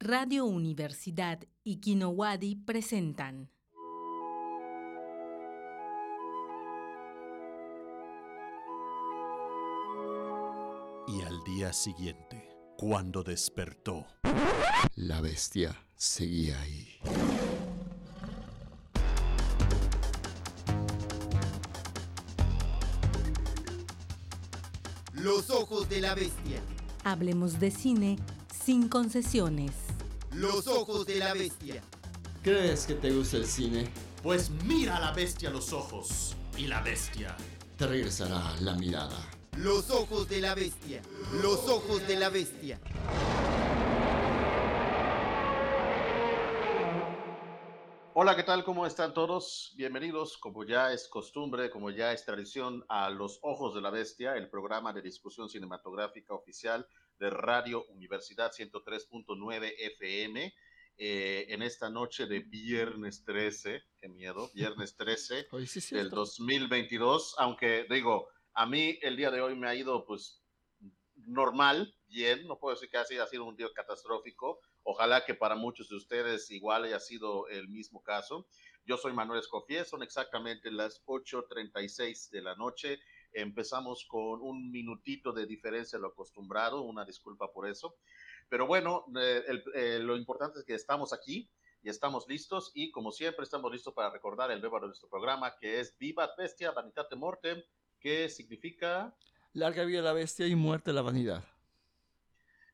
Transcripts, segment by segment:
Radio Universidad y Kinowadi presentan. Y al día siguiente, cuando despertó, La bestia seguía ahí. Los ojos de la bestia. Hablemos de cine sin concesiones. Los ojos de la bestia. ¿Crees que te gusta el cine? pues mira a la bestia a los ojos. Y la bestia Te regresará la mirada. Los ojos de la bestia. Los ojos de la bestia. Hola, ¿qué tal? ¿Cómo están todos? Bienvenidos, como ya es costumbre, como ya es tradición, a Los Ojos de la Bestia, el programa de discusión cinematográfica oficial de Radio Universidad 103.9 FM. eh, en esta noche de viernes 13, qué miedo, viernes 13 Hoy sí del cierto. 2022, aunque digo, a mí el día de hoy me ha ido pues normal, bien, no puedo decir que ha sido un día catastrófico, ojalá que para muchos de ustedes igual haya sido el mismo caso. Yo soy Manuel Escofié, son exactamente las 8.36 de la noche, empezamos con un minutito de diferencia lo acostumbrado, una disculpa por eso, pero bueno, eh, el- eh, lo importante es que estamos aquí y estamos listos y como siempre estamos listos para recordar el lema de nuestro programa que es Viva Bestia, Vanitate Mortem, que significa Larga vida la bestia y muerte la vanidad.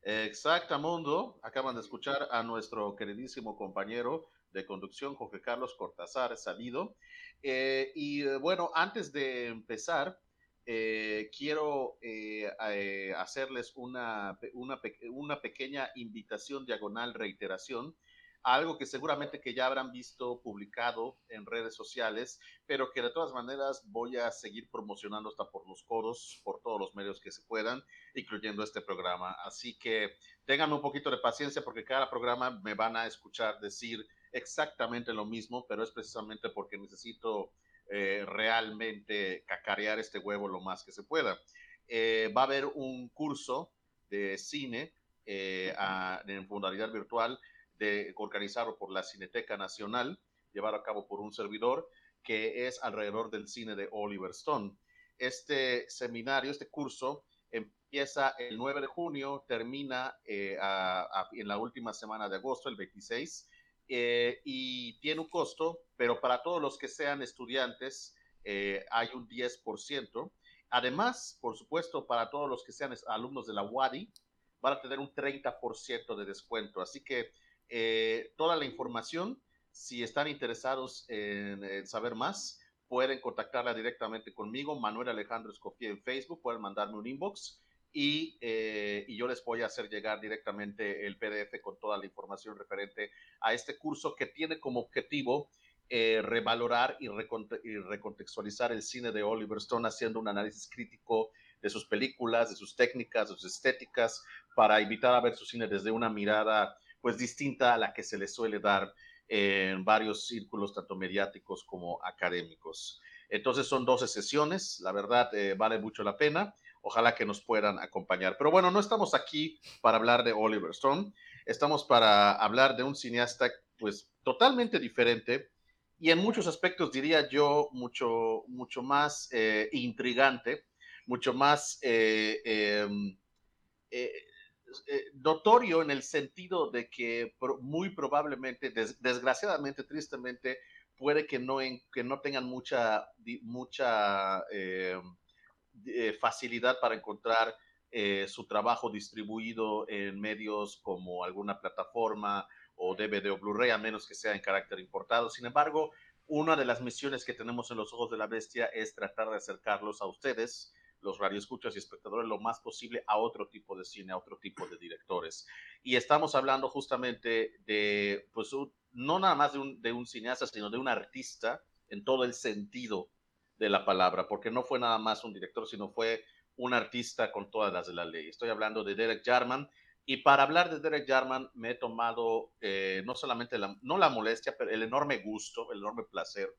Exactamundo. Acaban de escuchar a nuestro queridísimo compañero de conducción, Jorge Carlos Cortázar Salido. Eh, y eh, bueno, antes de empezar, eh, quiero eh, eh, hacerles una, una, una pequeña invitación diagonal reiteración a algo que seguramente que ya habrán visto publicado en redes sociales, pero que de todas maneras voy a seguir promocionando hasta por los coros, por todos los medios que se puedan, incluyendo este programa. Así que ténganme un poquito de paciencia porque cada programa me van a escuchar decir exactamente lo mismo, pero es precisamente porque necesito eh, realmente cacarear este huevo lo más que se pueda. Eh, va a haber un curso de cine eh, a- en modalidad virtual de, organizado por la Cineteca Nacional, llevado a cabo por un servidor, que es alrededor del cine de Oliver Stone. Este seminario, este curso, empieza el 9 de junio, termina eh, a- a- en la última semana de agosto, el 26, eh, y tiene un costo, pero para todos los que sean estudiantes eh, hay un 10%. Además, por supuesto, para todos los que sean alumnos de la WADI, van a tener un 30% de descuento. Así que eh, toda la información, si están interesados en, saber más, pueden contactarla directamente conmigo, Manuel Alejandro Escofié en Facebook, pueden mandarme un inbox y, eh, y yo les voy a hacer llegar directamente el PDF con toda la información referente a este curso que tiene como objetivo eh, revalorar y recontextualizar el cine de Oliver Stone haciendo un análisis crítico de sus películas, de sus técnicas, de sus estéticas, para invitar a ver su cine desde una mirada pues distinta a la que se le suele dar en varios círculos, tanto mediáticos como académicos. Entonces son 12 sesiones, la verdad eh, vale mucho la pena, ojalá que nos puedan acompañar. Pero bueno, no estamos aquí para hablar de Oliver Stone, estamos para hablar de un cineasta pues totalmente diferente y en muchos aspectos diría yo mucho, mucho más eh, intrigante, mucho más eh, eh, eh, notorio en el sentido de que muy probablemente, des- desgraciadamente, tristemente, puede que no, en- que no tengan mucha, mucha eh, facilidad para encontrar eh, su trabajo distribuido en medios como alguna plataforma o DVD o Blu-ray, a menos que sea en carácter importado. Sin embargo, una de las misiones que tenemos en los Ojos de la Bestia es tratar de acercarlos a ustedes, los radioescuchas y espectadores, lo más posible a otro tipo de cine, a otro tipo de directores. Y estamos hablando justamente de, pues, no nada más de un cineasta, sino de un artista en todo el sentido de la palabra, porque no fue nada más un director, sino fue un artista con todas las de la ley. Estoy hablando de Derek Jarman. Y para hablar de Derek Jarman me he tomado eh, no solamente la, no la molestia, pero el enorme gusto, el enorme placer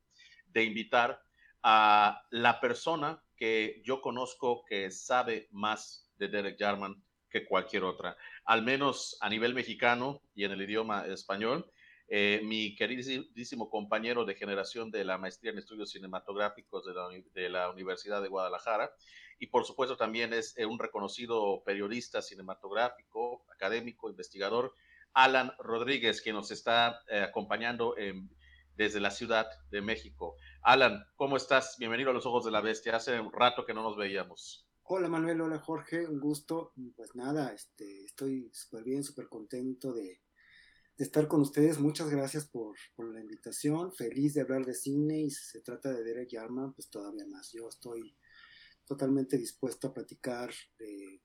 de invitar a la persona que yo conozco que sabe más de Derek Jarman que cualquier otra, al menos a nivel mexicano y en el idioma español. Eh, mi queridísimo compañero de generación de la maestría en estudios cinematográficos de la, de la Universidad de Guadalajara y por supuesto también es eh, un reconocido periodista cinematográfico, académico, investigador, Alan Rodríguez, quien nos está eh, acompañando desde la Ciudad de México. Alan, ¿cómo estás? Bienvenido a los Ojos de la Bestia. Hace un rato que no nos veíamos. Hola Manuel, hola Jorge, un gusto. Pues nada, este, estoy súper bien, súper contento de, de estar con ustedes. Muchas gracias por, por, la invitación. Feliz de hablar de cine y si se trata de Derek Jarman, pues todavía más. Yo estoy totalmente dispuesto a platicar de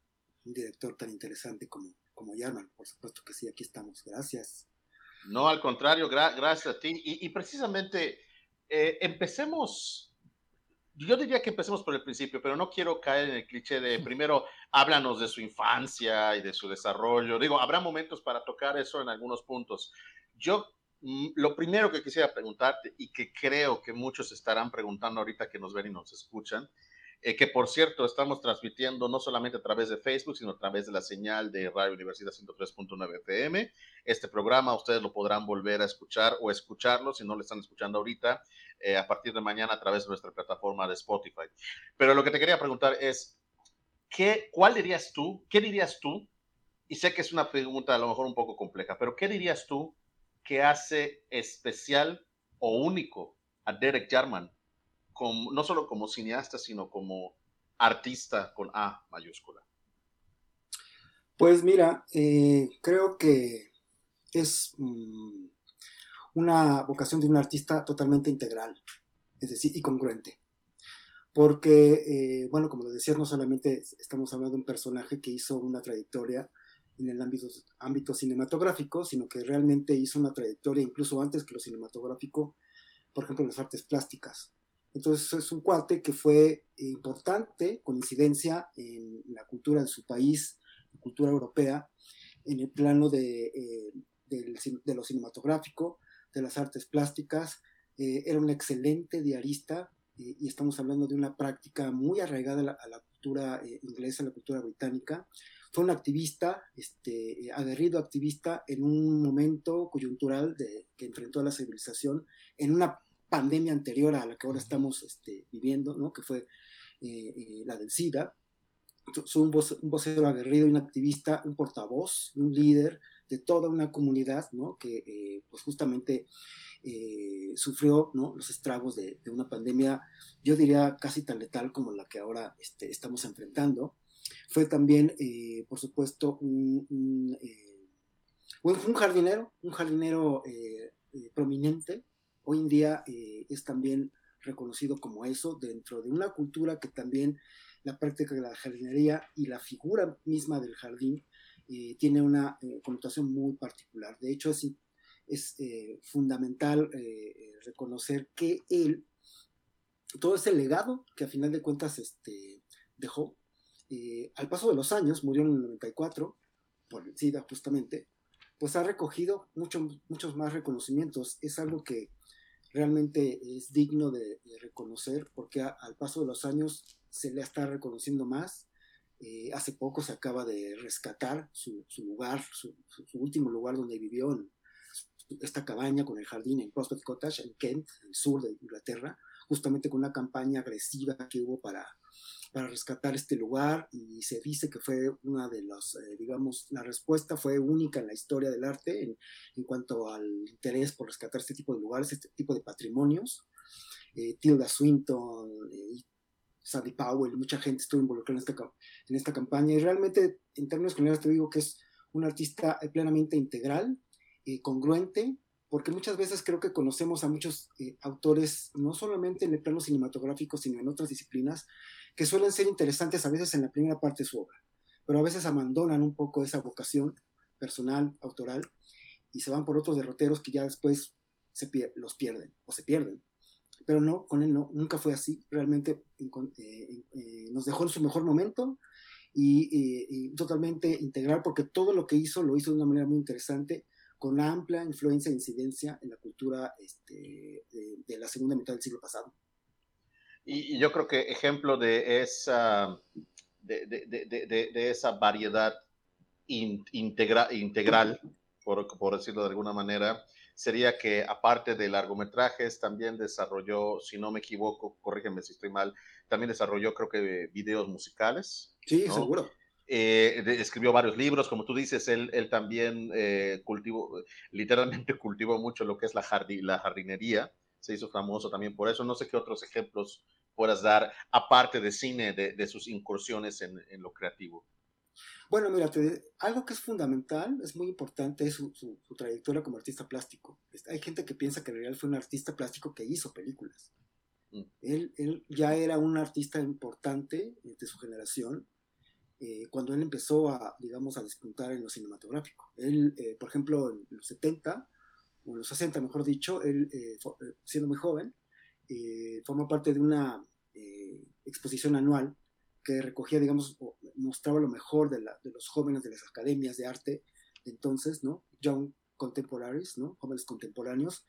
un director tan interesante como, como Jarman. Por supuesto que sí, aquí estamos. Gracias. No, al contrario, gracias a ti. Y, y precisamente, eh, empecemos yo diría que empecemos por el principio, pero no quiero caer en el cliché de primero háblanos de su infancia y de su desarrollo. Digo, habrá momentos para tocar eso en algunos puntos. Yo mm, lo primero que quisiera preguntarte y que creo que muchos estarán preguntando ahorita que nos ven y nos escuchan eh, que por cierto estamos transmitiendo no solamente a través de Facebook, sino a través de la señal de Radio Universidad 103.9 FM. Este programa ustedes lo podrán volver a escuchar o escucharlo si no lo están escuchando ahorita eh, a partir de mañana a través de nuestra plataforma de Spotify. Pero lo que te quería preguntar es, ¿qué, ¿cuál dirías tú? ¿Qué dirías tú? Y sé que es una pregunta a lo mejor un poco compleja, pero ¿qué dirías tú que hace especial o único a Derek Jarman no solo como cineasta, sino como artista con A mayúscula? Pues mira, eh, creo que es mm, una vocación de un artista totalmente integral, es decir, y congruente. Porque, eh, bueno, como lo decía, no solamente estamos hablando de un personaje que hizo una trayectoria en el ámbito, ámbito cinematográfico, sino que realmente hizo una trayectoria incluso antes que lo cinematográfico, por ejemplo, en las artes plásticas. Entonces es un cuate que fue importante, con incidencia en la cultura de su país, la cultura europea, en el plano de, eh, de, lo cinematográfico, de las artes plásticas. Eh, era un excelente diarista eh, y estamos hablando de una práctica muy arraigada a la, cultura inglesa, a la cultura británica. Fue un activista, este, aguerrido activista en un momento coyuntural de, que enfrentó a la civilización en una pandemia anterior a la que ahora estamos este, viviendo, ¿no? que fue eh, eh, la del SIDA. Soy un, vocero aguerrido, un activista, un portavoz, un líder de toda una comunidad ¿no? que eh, pues justamente sufrió ¿no? los estragos de, una pandemia, yo diría casi tan letal como la que ahora este, estamos enfrentando. Fue también, por supuesto, un, un, un, jardinero, un jardinero prominente, hoy en día eh, es también reconocido como eso dentro de una cultura que también la práctica de la jardinería y la figura misma del jardín eh, tiene una eh, connotación muy particular. De hecho, es, es fundamental reconocer que él, todo ese legado que a final de cuentas este, dejó, al paso de los años, murió en el 94 por el SIDA justamente, pues ha recogido muchos más reconocimientos. Es algo que realmente es digno de, reconocer porque al paso de los años se le está reconociendo más. Eh, hace poco se acaba de rescatar su, lugar, su, último lugar donde vivió, en esta cabaña con el jardín en Prospect Cottage, en Kent, en el sur de Inglaterra, justamente con una campaña agresiva que hubo para para rescatar este lugar y se dice que fue una de las, eh, digamos, la respuesta fue única en la historia del arte en, cuanto al interés por rescatar este tipo de lugares, este tipo de patrimonios. Eh, Tilda Swinton, eh, Sandy Powell, mucha gente estuvo involucrada en esta, en esta campaña y realmente en términos generales te digo que es un artista plenamente integral, congruente, porque muchas veces creo que conocemos a muchos autores, no solamente en el plano cinematográfico, sino en otras disciplinas, que suelen ser interesantes a veces en la primera parte de su obra, pero a veces abandonan un poco esa vocación personal, autoral, y se van por otros derroteros que ya después los pierden o se pierden. Pero no, con él no, nunca fue así, realmente eh, eh, nos dejó en su mejor momento y, totalmente integral, porque todo lo que hizo lo hizo de una manera muy interesante, con amplia influencia e incidencia en la cultura este, de la segunda mitad del siglo pasado. Y, yo creo que ejemplo de esa, de, de, de, de esa variedad integra, integral, por, por decirlo de alguna manera, sería que aparte de largometrajes, también desarrolló, si no me equivoco, corrígeme si estoy mal, también desarrolló creo que videos musicales. Sí, seguro. Eh, escribió varios libros, como tú dices, él, él también eh, cultivó, literalmente cultivó mucho lo que es la, la jardinería, se hizo famoso también por eso. No sé qué otros ejemplos puedas dar, aparte de cine, de, de sus incursiones en, en, lo creativo. Bueno, mira, algo que es fundamental, es muy importante, es su, su, su, trayectoria como artista plástico. Hay gente que piensa que en realidad fue un artista plástico que hizo películas. Mm. Él, él, ya era un artista importante de su generación, eh, cuando él empezó a, digamos, a despuntar en lo cinematográfico. Él, eh, por ejemplo, en los 70, o los 60, mejor dicho, él, eh, eh siendo muy joven, eh, formó parte de una exposición anual que recogía, digamos, mostraba lo mejor de, los jóvenes de las academias de arte entonces, ¿no? Young Contemporaries, ¿no? Jóvenes contemporáneos,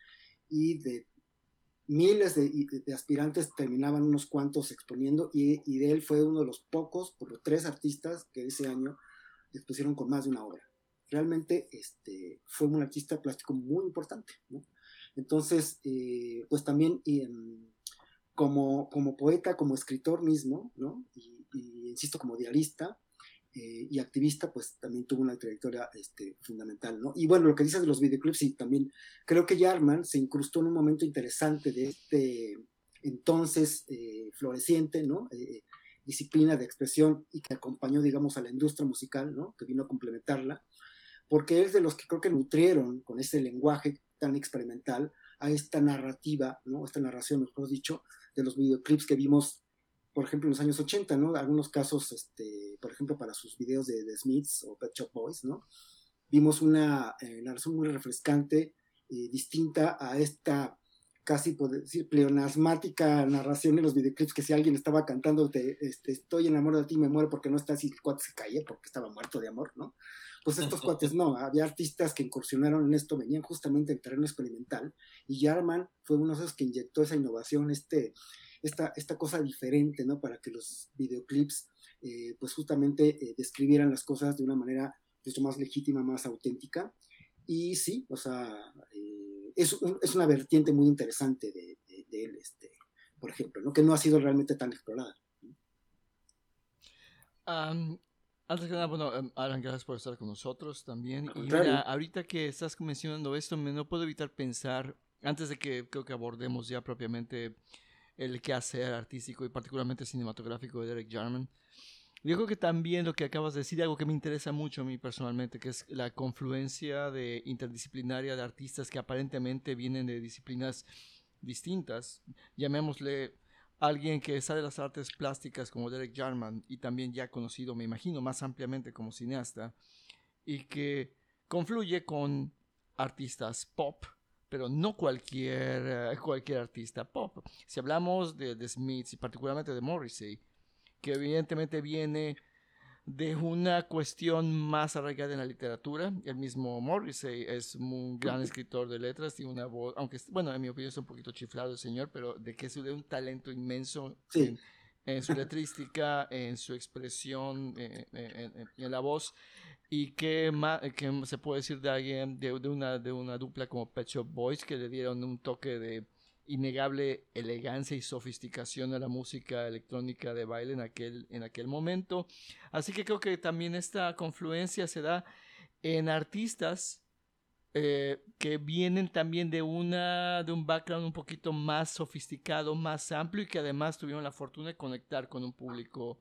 y de miles de, de, aspirantes terminaban unos cuantos exponiendo y, y, de él fue uno de los pocos, por los tres artistas que ese año expusieron con más de una obra. Realmente este, fue un artista plástico muy importante. Entonces, eh, pues también eh, como, como poeta, como escritor mismo, ¿no? y, y insisto, como diarista, eh, y activista, pues también tuvo una trayectoria este, fundamental, ¿no? Y bueno, lo que dices de los videoclips, sí, también creo que Jarman se incrustó en un momento interesante de este entonces eh, floreciente, ¿no? Disciplina de expresión y que acompañó, digamos, a la industria musical, ¿no? Que vino a complementarla, porque es de los que creo que nutrieron con ese lenguaje tan experimental a esta narrativa, ¿no? Esta narración, mejor dicho, de los videoclips que vimos por ejemplo, en los años 80, ¿no? Algunos casos, este, por ejemplo, para sus videos de The Smiths o Pet Shop Boys, ¿no? Vimos una eh, narración muy refrescante, y distinta a esta casi, por decir, pleonasmática narración de los videoclips que si alguien estaba cantando, te, este, estoy enamorado de ti, me muero porque no estás, y el cuate se caía porque estaba muerto de amor, ¿no? Pues estos cuates no, había artistas que incursionaron en esto, venían justamente en terreno experimental, y Jarman fue uno de esos que inyectó esa innovación, este, esta, esta cosa diferente, ¿no? Para que los videoclips, eh, pues justamente eh, describieran las cosas de una manera mucho más legítima, más auténtica. Y sí, o sea, eh, es, es, una vertiente muy interesante de, él, este, por ejemplo, ¿no? Que no ha sido realmente tan explorada. Antes que nada, bueno, em, Alan, gracias por estar con nosotros también. Y mira, ahorita que estás mencionando esto, me no puedo evitar pensar, antes de que creo que abordemos ya propiamente el quehacer artístico y particularmente cinematográfico de Derek Jarman. Yo creo que también lo que acabas de decir, algo que me interesa mucho a mí personalmente, que es la confluencia de interdisciplinaria de artistas que aparentemente vienen de disciplinas distintas. Llamémosle alguien que sale de las artes plásticas como Derek Jarman y también ya conocido, me imagino, más ampliamente como cineasta, y que confluye con artistas pop pero no cualquier, eh, cualquier artista pop. Si hablamos de, de Smith y particularmente de Morrissey, que evidentemente viene de una cuestión más arraigada en la literatura. El mismo Morrissey es un gran escritor de letras, y una voz, aunque, bueno, en mi opinión es un poquito chiflado el señor, pero de que es de un talento inmenso sí. en, en, su letrística, en su expresión, en, en, en la voz. ¿Y qué, más, qué se puede decir de alguien, de, de, una, de una dupla como Pet Shop Boys, que le dieron un toque de innegable elegancia y sofisticación a la música electrónica de baile en aquel, en aquel momento? Así que creo que también esta confluencia se da en artistas eh, que vienen también de, una, de un background un poquito más sofisticado, más amplio y que además tuvieron la fortuna de conectar con un público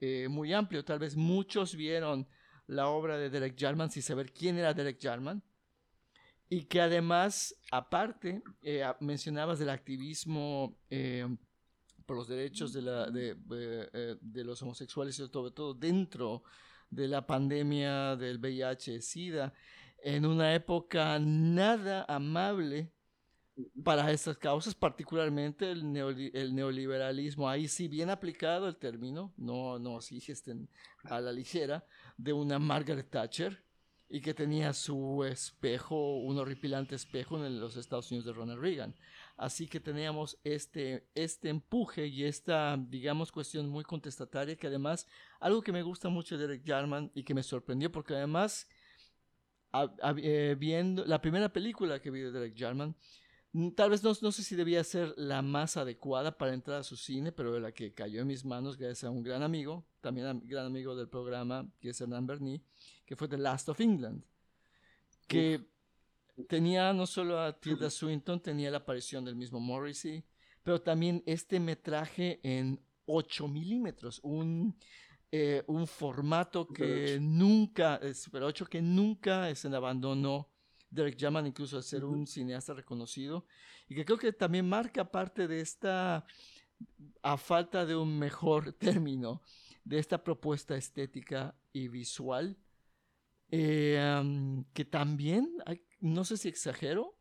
eh, muy amplio. Tal vez muchos vieron la obra de Derek Jarman sin saber quién era Derek Jarman. Y que además, aparte, eh, mencionabas del activismo eh, por los derechos de, la, de, eh, de, los homosexuales sobre todo dentro de la pandemia del VIH-Sida, en una época nada amable para estas causas, particularmente el, neoli el, neoliberalismo, ahí sí bien aplicado el término, no, no así estén a la ligera, de una Margaret Thatcher, y que tenía su espejo, un horripilante espejo en los Estados Unidos de Ronald Reagan. Así que teníamos este, este empuje y esta, digamos, cuestión muy contestataria, que además, algo que me gusta mucho de Derek Jarman y que me sorprendió, porque además, eh, viendo la primera película que vi de Derek Jarman, tal vez no, no, sé si debía ser la más adecuada para entrar a su cine, pero la que cayó en mis manos gracias a un gran amigo, también un gran amigo del programa, que es Hernán Berni, que fue The Last of England, que tenía no solo a Tilda Swinton, tenía la aparición del mismo Morrissey, pero también este metraje en 8 milímetros, un, eh, un formato que nunca, Super 8 que nunca se abandonó Derek Jaman incluso a ser un cineasta reconocido y que creo que también marca parte de esta, a falta de un mejor término, de esta propuesta estética y visual eh, que también, no sé si exagero,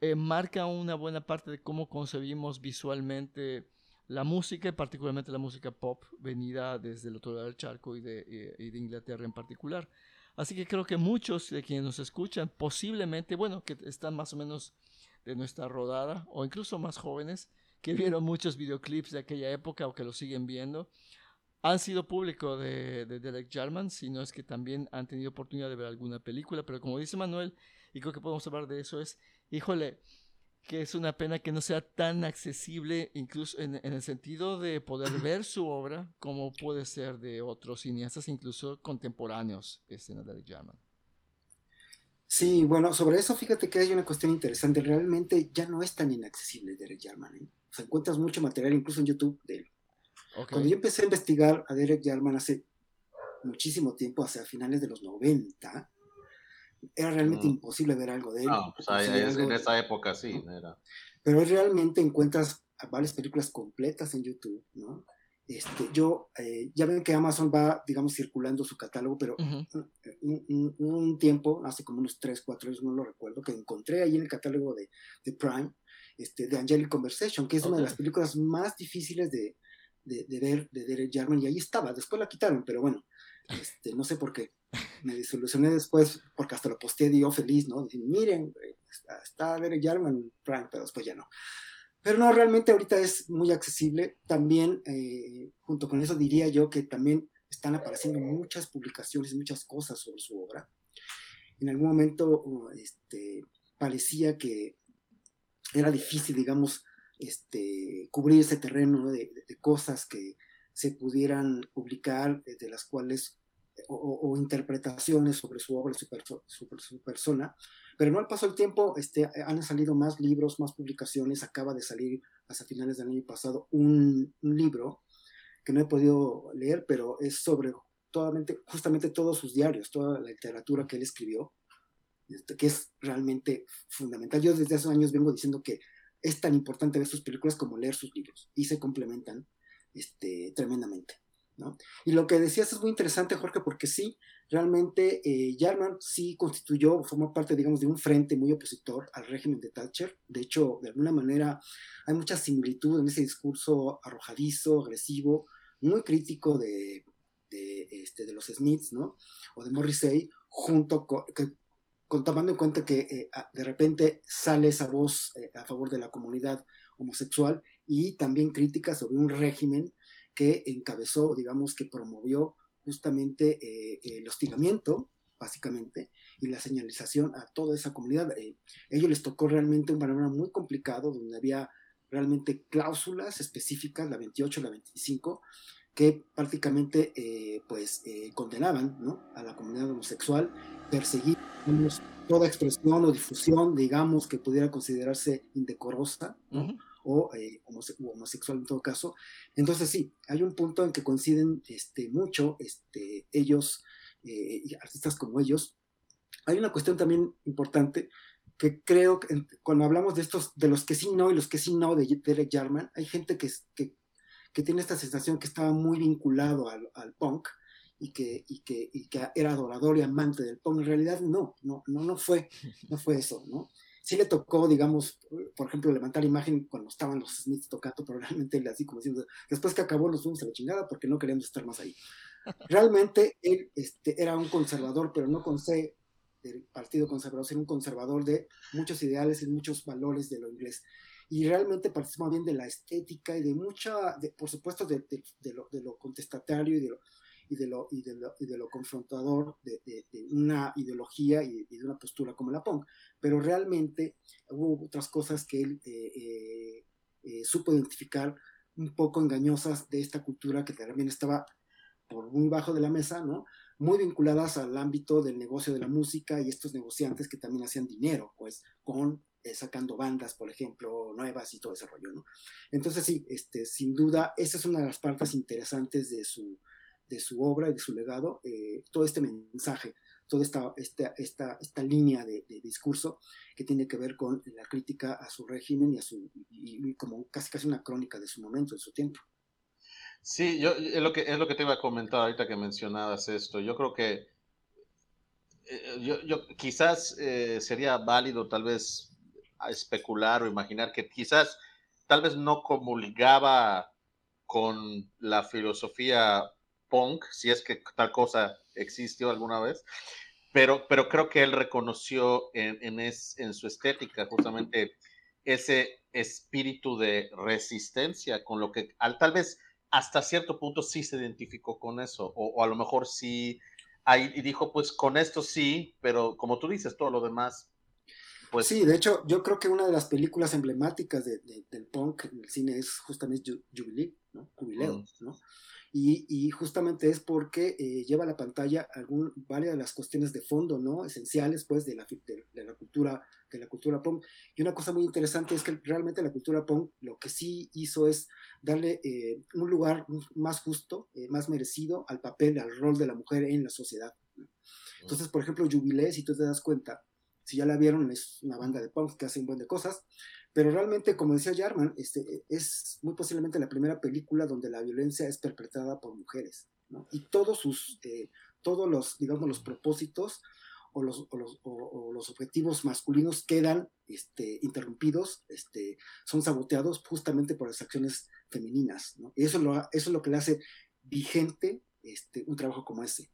eh, marca una buena parte de cómo concebimos visualmente la música, y particularmente la música pop venida desde el otro lado del charco y de, y de Inglaterra en particular. Así que creo que muchos de quienes nos escuchan, posiblemente, bueno, que están más o menos de nuestra rodada, o incluso más jóvenes, que vieron muchos videoclips de aquella época o que lo siguen viendo, han sido público de, Derek Jarman, si no es que también han tenido oportunidad de ver alguna película, pero como dice Manuel, y creo que podemos hablar de eso, es, híjole, que es una pena que no sea tan accesible, incluso en, el sentido de poder ver su obra, como puede ser de otros cineastas, incluso contemporáneos, este, de Derek Jarman. Sí, bueno, sobre eso fíjate que hay una cuestión interesante. Realmente ya no es tan inaccesible Derek Jarman. ¿eh? O sea, encuentras mucho material, incluso en YouTube, de él cuando yo empecé a investigar a Derek Jarman hace muchísimo tiempo, hacia finales de los 90, era realmente mm. imposible ver algo de él. No, pues en esa época sí. Era. Pero realmente encuentras varias películas completas en YouTube, ¿no? Este, yo, eh, ya ven que Amazon va, digamos, circulando su catálogo, pero un, un, tiempo, hace como unos 3, 4 años, no lo recuerdo, que encontré ahí en el catálogo de, de Prime, este, de Angelic Conversation, que es una de las películas más difíciles de, de, ver de Derek Jarman y ahí estaba, después la quitaron, pero bueno, este, no sé por qué. Me disolucioné después porque hasta lo posteé dio feliz, ¿no? miren, está, Derek Jarman, Frank, pero después ya no. Pero no, realmente ahorita es muy accesible. También, eh, junto con eso, diría yo que también están apareciendo muchas publicaciones, muchas cosas sobre su obra. En algún momento este, parecía que era difícil, digamos, este, cubrir ese terreno de, cosas que se pudieran publicar, de las cuales, o, interpretaciones sobre su obra, sobre su, persona. Pero no al paso del tiempo, este, han salido más libros, más publicaciones. Acaba de salir hasta finales del año pasado un, libro que no he podido leer, pero es sobre justamente todos sus diarios, toda la literatura que él escribió, este, que es realmente fundamental. Yo desde hace años vengo diciendo que es tan importante ver sus películas como leer sus libros y se complementan este, tremendamente. ¿No? Y lo que decías es muy interesante, Jorge, porque sí, realmente eh, sí constituyó, formó parte, digamos, de un frente muy opositor al régimen de Thatcher. De hecho, de alguna manera hay mucha similitud en ese discurso arrojadizo, agresivo, muy crítico de, de, este, de los Smiths, ¿no? O de Morrissey, junto con, que con, tomando en cuenta que eh, de repente sale esa voz eh, a favor de la comunidad homosexual y también crítica sobre un régimen que encabezó, digamos, que promovió justamente eh, el hostigamiento, básicamente, y la señalización a toda esa comunidad. ellos les tocó realmente un panorama muy complicado, donde había realmente cláusulas específicas, la 28, la 25, que prácticamente pues condenaban ¿no? a la comunidad homosexual, perseguir toda expresión o difusión, digamos, que pudiera considerarse indecorosa, o eh, homosexual en todo caso. Entonces sí, hay un punto en que coinciden este, mucho este, ellos, eh, y artistas como ellos. Hay una cuestión también importante que creo que cuando hablamos de estos, de los que sí no y los que sí no de Derek Jarman, hay gente que, que, que tiene esta sensación que estaba muy vinculado al, al punk, y que, y que, y que era adorador y amante del punk. En realidad no, no, no, no fue, no fue eso, ¿no? Sí le tocó, digamos, por ejemplo, levantar imagen cuando estaban los Smiths tocando, pero realmente así como diciendo, después que acabó nos fuimos a la chingada porque no queríamos estar más ahí. Realmente él este, era un conservador, pero no con C del Partido Conservador, ser un conservador de muchos ideales y muchos valores de lo inglés. Y realmente participa bien de la estética y de mucha, de, por supuesto, de, de, lo, de, lo, contestatario y de lo, y de lo, y de lo, y de lo confrontador de, una ideología y, de una postura como la punk. Pero realmente hubo otras cosas que él eh, eh, eh, supo identificar un poco engañosas de esta cultura que también estaba por muy bajo de la mesa, ¿no? Muy vinculadas al ámbito del negocio de la música y estos negociantes que también hacían dinero, pues, con sacando bandas, por ejemplo, nuevas y todo ese rollo, ¿no? Entonces, sí, este, sin duda, esa es una de las partes interesantes de su, de su obra y de su legado, eh, todo este mensaje, toda esta, esta, esta, esta línea de, discurso que tiene que ver con la crítica a su régimen y, a su, y como casi casi una crónica de su momento, de su tiempo. Sí, yo es lo que es lo que te iba a comentar ahorita que mencionabas esto. Yo creo que eh, yo, yo, quizás eh, sería válido tal vez especular o imaginar que quizás tal vez no comulgaba con la filosofía punk, si es que tal cosa existió alguna vez, pero, pero creo que él reconoció en, en, su estética justamente ese espíritu de resistencia con lo que al, tal vez hasta cierto punto sí se identificó con eso, o, a lo mejor sí, ahí, y dijo, pues con esto sí, pero como tú dices, todo lo demás. Pues... Sí, de hecho, yo creo que una de las películas emblemáticas del punk en el cine es justamente Jubilee, ¿no? Jubileo, mm. ¿no? Y, justamente es porque eh, lleva a la pantalla algún, varias de las cuestiones de fondo, ¿no? Esenciales, pues, de la, de, la cultura, de la cultura punk. Y una cosa muy interesante es que realmente la cultura punk lo que sí hizo es darle eh, un lugar más justo, eh, más merecido al papel, al rol de la mujer en la sociedad. Entonces, por ejemplo, Jubilee, si tú te das cuenta, si ya la vieron, es una banda de punk que hace un buen de cosas, pero realmente, como decía Jarman, este, es muy posiblemente la primera película donde la violencia es perpetrada por mujeres. Y todos sus, eh, todos los, digamos, los propósitos o los, o los, o, los objetivos masculinos quedan este, interrumpidos, este, son saboteados justamente por las acciones femeninas. Y eso, lo, eso es lo que le hace vigente este, un trabajo como ese.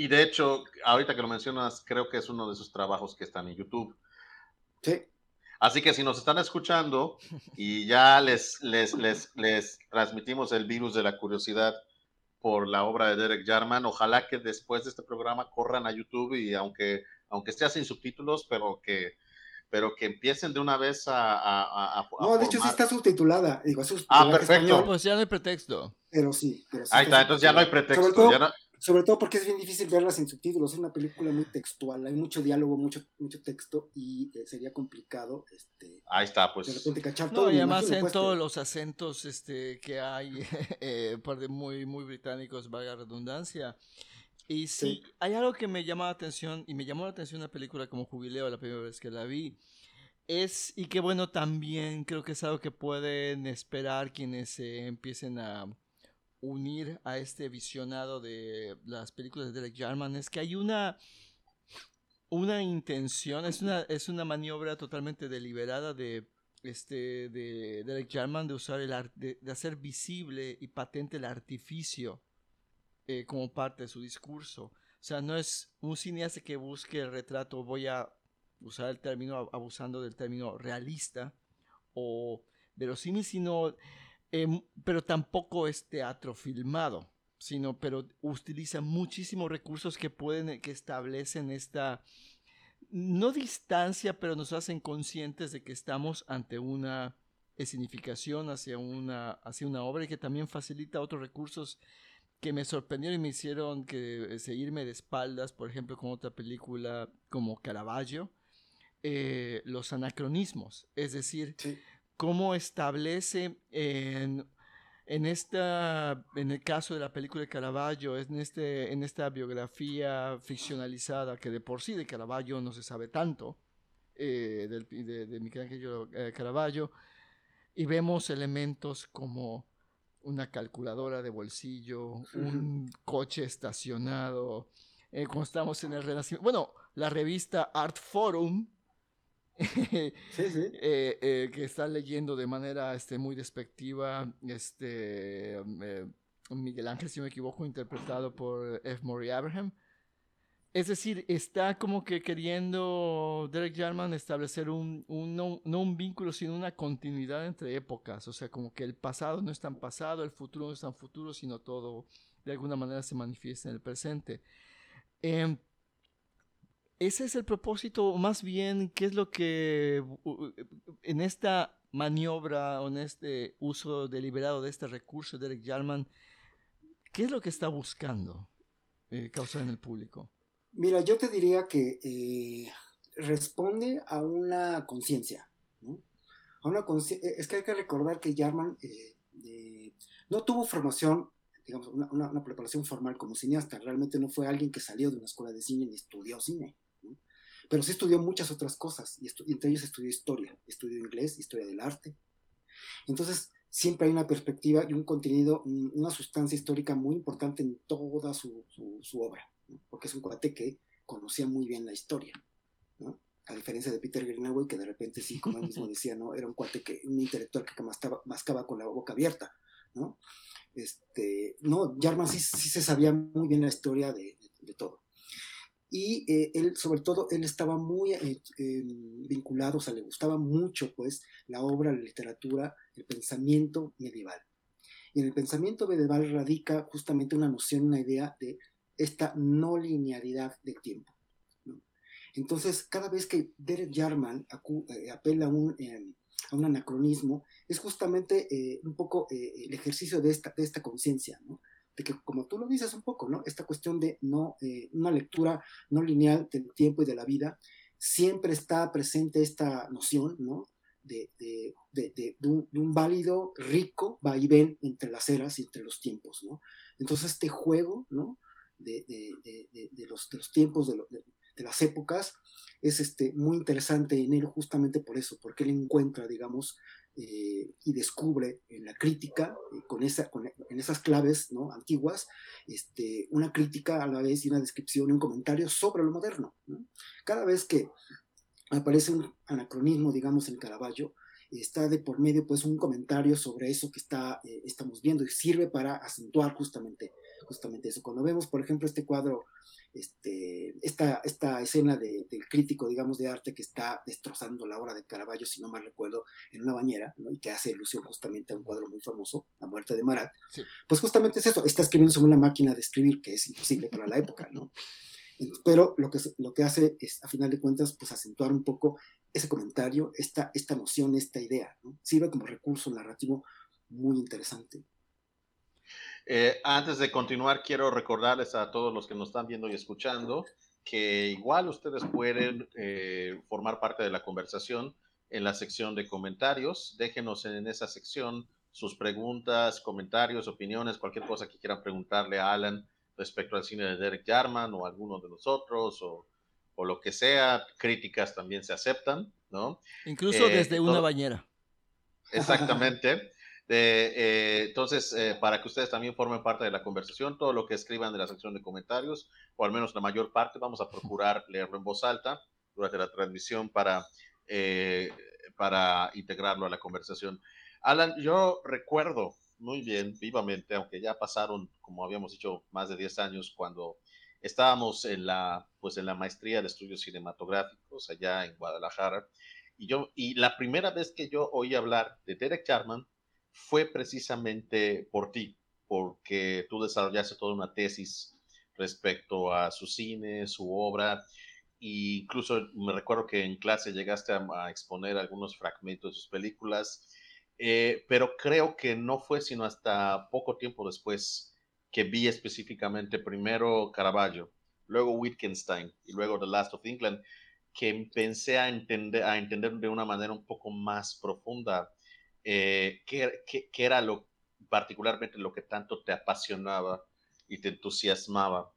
Y de hecho, ahorita que lo mencionas, creo que es uno de esos trabajos que están en YouTube. Sí. Así que si nos están escuchando y ya les, les, les, les transmitimos el virus de la curiosidad por la obra de Derek Jarman, ojalá que después de este programa corran a YouTube y aunque, aunque esté sin subtítulos, pero que, pero que empiecen de una vez a... no, de hecho sí está subtitulada. Digo, ah, perfecto. Pues ya no hay pretexto. Pero sí. Pero Ahí está, entonces ya no hay pretexto. ya sobre todo porque es bien difícil verla sin subtítulos. Es una película muy textual, hay mucho diálogo, mucho, mucho texto y eh, sería complicado. Este, Ahí está, pues. De repente cachar todo. y además en pues, todos los acentos este, que hay, eh, muy, muy británicos, vaga redundancia. Y sí, hay algo que me llama la atención, y me llamó la atención una película como Jubileo la primera vez que la vi. Es, y que bueno, también creo que es algo que pueden esperar quienes eh, empiecen a unir a este visionado de las películas de Derek Jarman es que hay una una intención, es una, es una maniobra totalmente deliberada de, este, de Derek Jarman de usar el de, hacer visible y patente el artificio eh, como parte de su discurso. O sea, no es un cineasta que busque el retrato, voy a usar el término, abusando del término realista o verosímil, sino Em, pero tampoco es teatro filmado, sino, pero utiliza muchísimos recursos que pueden, que establecen esta, no distancia, pero nos hacen conscientes de que estamos ante una significación hacia una, hacia una obra y que también facilita otros recursos que me sorprendieron y me hicieron que seguirme de espaldas, por ejemplo, con otra película como Caravaggio, eh, los anacronismos, es decir, cómo establece en, en, esta, en el caso de la película de Caravaggio, en, este, en esta biografía ficcionalizada que de por sí de Caravaggio no se sabe tanto, eh, de, de Michelangelo eh, Caravaggio, y vemos elementos como una calculadora de bolsillo, un coche estacionado, eh, cuando estamos en el Renacimiento, bueno, la revista Art Forum, Eh, eh, que está leyendo de manera este, muy despectiva este, eh, Miguel Ángel, si no me equivoco, interpretado por F. Murray Abraham. Es decir, está como que queriendo Derek Jarman establecer un, un no, no, un vínculo, sino una continuidad entre épocas. O sea, como que el pasado no es tan pasado, el futuro no es tan futuro, sino todo de alguna manera se manifiesta en el presente. Eh, ese es el propósito, más bien, ¿qué es lo que en esta maniobra o en este uso deliberado de este recurso de Derek Jarman, qué es lo que está buscando eh, causar en el público? Mira, yo te diría que eh, responde a una conciencia. ¿no? A una es que hay que recordar que Jarman eh, no tuvo formación, digamos, una, una, preparación formal como cineasta. Realmente no fue alguien que salió de una escuela de cine ni estudió cine. ¿No? Pero sí estudió muchas otras cosas. Y, entre ellos estudió historia. Estudió inglés, historia del arte. Entonces, siempre hay una perspectiva y un contenido, una sustancia histórica muy importante en toda su, su, su obra porque es un cuate que conocía muy bien la historia, ¿no? A diferencia de Peter Greenaway, que de repente sí, como él mismo decía, ¿no? Era un cuate que, un intelectual que mascaba, mascaba con la boca abierta, ¿no? Este, no, Jarman sí, sí se sabía muy bien la historia de, de, de todo. Y eh, él, sobre todo, él estaba muy eh, eh, vinculado, o sea, le gustaba mucho, pues, la obra, la literatura, el pensamiento medieval. Y en el pensamiento medieval radica justamente una noción, una idea de esta no linealidad del tiempo. ¿no? Entonces, cada vez que Derek Jarman eh, apela a un, eh, a un, anacronismo, es justamente eh, un poco eh, el ejercicio de esta, de esta conciencia, ¿no? De que, como tú lo dices un poco, ¿no? esta cuestión de no, eh, una lectura no lineal del tiempo y de la vida, siempre está presente esta noción ¿no? de, de, de, de un, un, válido, rico vaivén entre las eras y entre los tiempos. ¿no? Entonces, este juego, ¿no? de, los, los tiempos, de, lo, de, las épocas, es este, muy interesante en él justamente por eso, porque él encuentra, digamos, eh, y descubre en la crítica, eh, con esa, con, en esas claves ¿no? antiguas, este, una crítica a la vez y una descripción un comentario sobre lo moderno. ¿no? Cada vez que aparece un anacronismo, digamos, en Caravaggio, está de por medio pues un comentario sobre eso que está, eh, estamos viendo y sirve para acentuar justamente, justamente eso. Cuando vemos, por ejemplo, este cuadro, este, esta, esta escena de, del crítico, digamos, de arte que está destrozando la obra de Caravaggio, si no mal recuerdo, en una bañera, ¿no? y que hace ilusión justamente a un cuadro muy famoso, La muerte de Marat, sí. pues justamente es eso, está escribiendo sobre una máquina de escribir que es imposible para la época, ¿no? Pero lo que, lo que hace es, a final de cuentas, pues acentuar un poco ese comentario, esta, esta noción, esta idea. ¿no? Sirve como recurso narrativo muy interesante. Eh, antes de continuar, quiero recordarles a todos los que nos están viendo y escuchando que igual ustedes pueden eh, formar parte de la conversación en la sección de comentarios. Déjenos en esa sección sus preguntas, comentarios, opiniones, cualquier cosa que quieran preguntarle a Alan respecto al cine de Derek Jarman o alguno de nosotros o o lo que sea, críticas también se aceptan, ¿no? Incluso eh, desde una bañera. Exactamente. Eh, eh, entonces, eh, para que ustedes también formen parte de la conversación, todo lo que escriban de la sección de comentarios, o al menos la mayor parte, vamos a procurar leerlo en voz alta durante la transmisión para, eh, para integrarlo a la conversación. Alan, yo recuerdo muy bien, vivamente, aunque ya pasaron, como habíamos dicho, más de 10 años cuando estábamos en la, pues en la maestría de estudios cinematográficos allá en Guadalajara. Y, yo, y la primera vez que yo oí hablar de Derek Jarman fue precisamente por ti, porque tú desarrollaste toda una tesis respecto a su cine, su obra, e incluso me recuerdo que en clase llegaste a, exponer algunos fragmentos de sus películas, eh, pero creo que no fue sino hasta poco tiempo después que vi específicamente primero Caravaggio, luego Wittgenstein y luego The Last of England, que empecé a entender de una manera un poco más profunda eh, qué, era lo particularmente lo que tanto te apasionaba y te entusiasmaba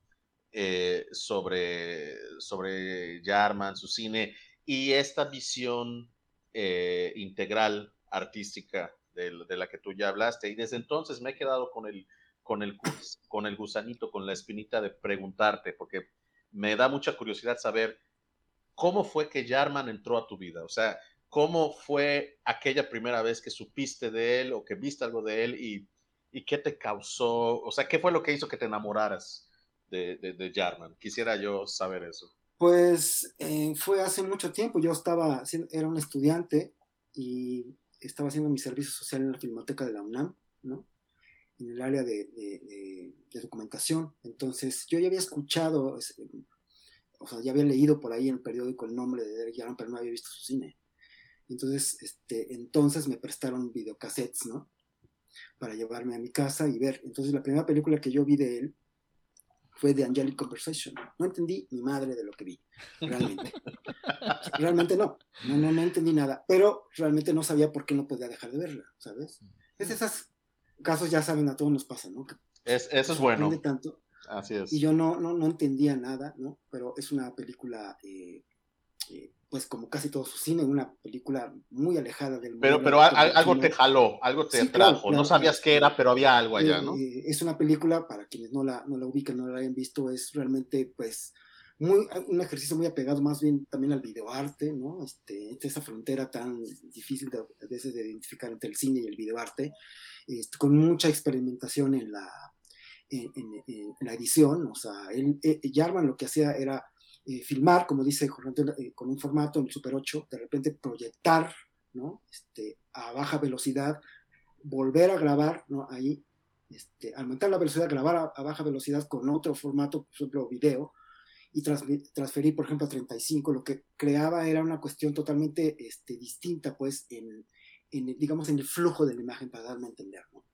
eh, sobre, sobre Jarman, su cine y esta visión eh, integral artística de, de, la que tú ya hablaste. Y desde entonces me he quedado con el, con el, con el gusanito, con la espinita de preguntarte, porque me da mucha curiosidad saber cómo fue que Jarman entró a tu vida, o sea, cómo fue aquella primera vez que supiste de él o que viste algo de él y, qué te causó, o sea, qué fue lo que hizo que te enamoraras de, de, Jarman? Quisiera yo saber eso. Pues eh, fue hace mucho tiempo, yo estaba, era un estudiante y estaba haciendo mi servicio social en la Filmoteca de la UNAM, ¿no? En el área de, documentación. Entonces, yo ya había escuchado, es- o sea, ya había leído por ahí en el periódico el nombre de Derek Jarman, pero no había visto su cine. Entonces, este, entonces me prestaron videocassettes, ¿no? Para llevarme a mi casa y ver. Entonces, la primera película que yo vi de él fue The Angelic Conversation. No entendí ni madre de lo que vi, realmente. realmente no. no, no, no entendí nada, pero realmente no sabía por qué no podía dejar de verla, ¿sabes? Es de esos casos, ya saben, a todos nos pasa, ¿no? Que Es, eso es bueno. tanto Así es. y yo no, no, no entendía nada, ¿no? Pero es una película, eh, pues como casi todo su cine, una película muy alejada del Pero, pero a- algo te jaló, algo te Sí, atrajo. claro, no sabías qué era, pero había algo allá, ¿no? Eh, eh, es una película, para quienes no la, no la ubican, no la hayan visto, es realmente, pues, muy, un ejercicio muy apegado más bien también al videoarte, ¿no? Este, esa frontera tan difícil de, a veces de identificar entre el cine y el videoarte, este, con mucha experimentación en la, en, en- en- la edición, o sea, él, eh, Jarman lo que hacía era eh, filmar, como dice Jorge eh, con un formato en el Super 8, de repente proyectar, ¿no? Este, a baja velocidad, volver a grabar, ¿no? Ahí, este, aumentar la velocidad, grabar a, a baja velocidad con otro formato, por ejemplo, video, y transmi- transferir, por ejemplo, a 35, lo que creaba era una cuestión totalmente este, distinta, pues, en, en, digamos, en el flujo de la imagen, para darme a entender, ¿no?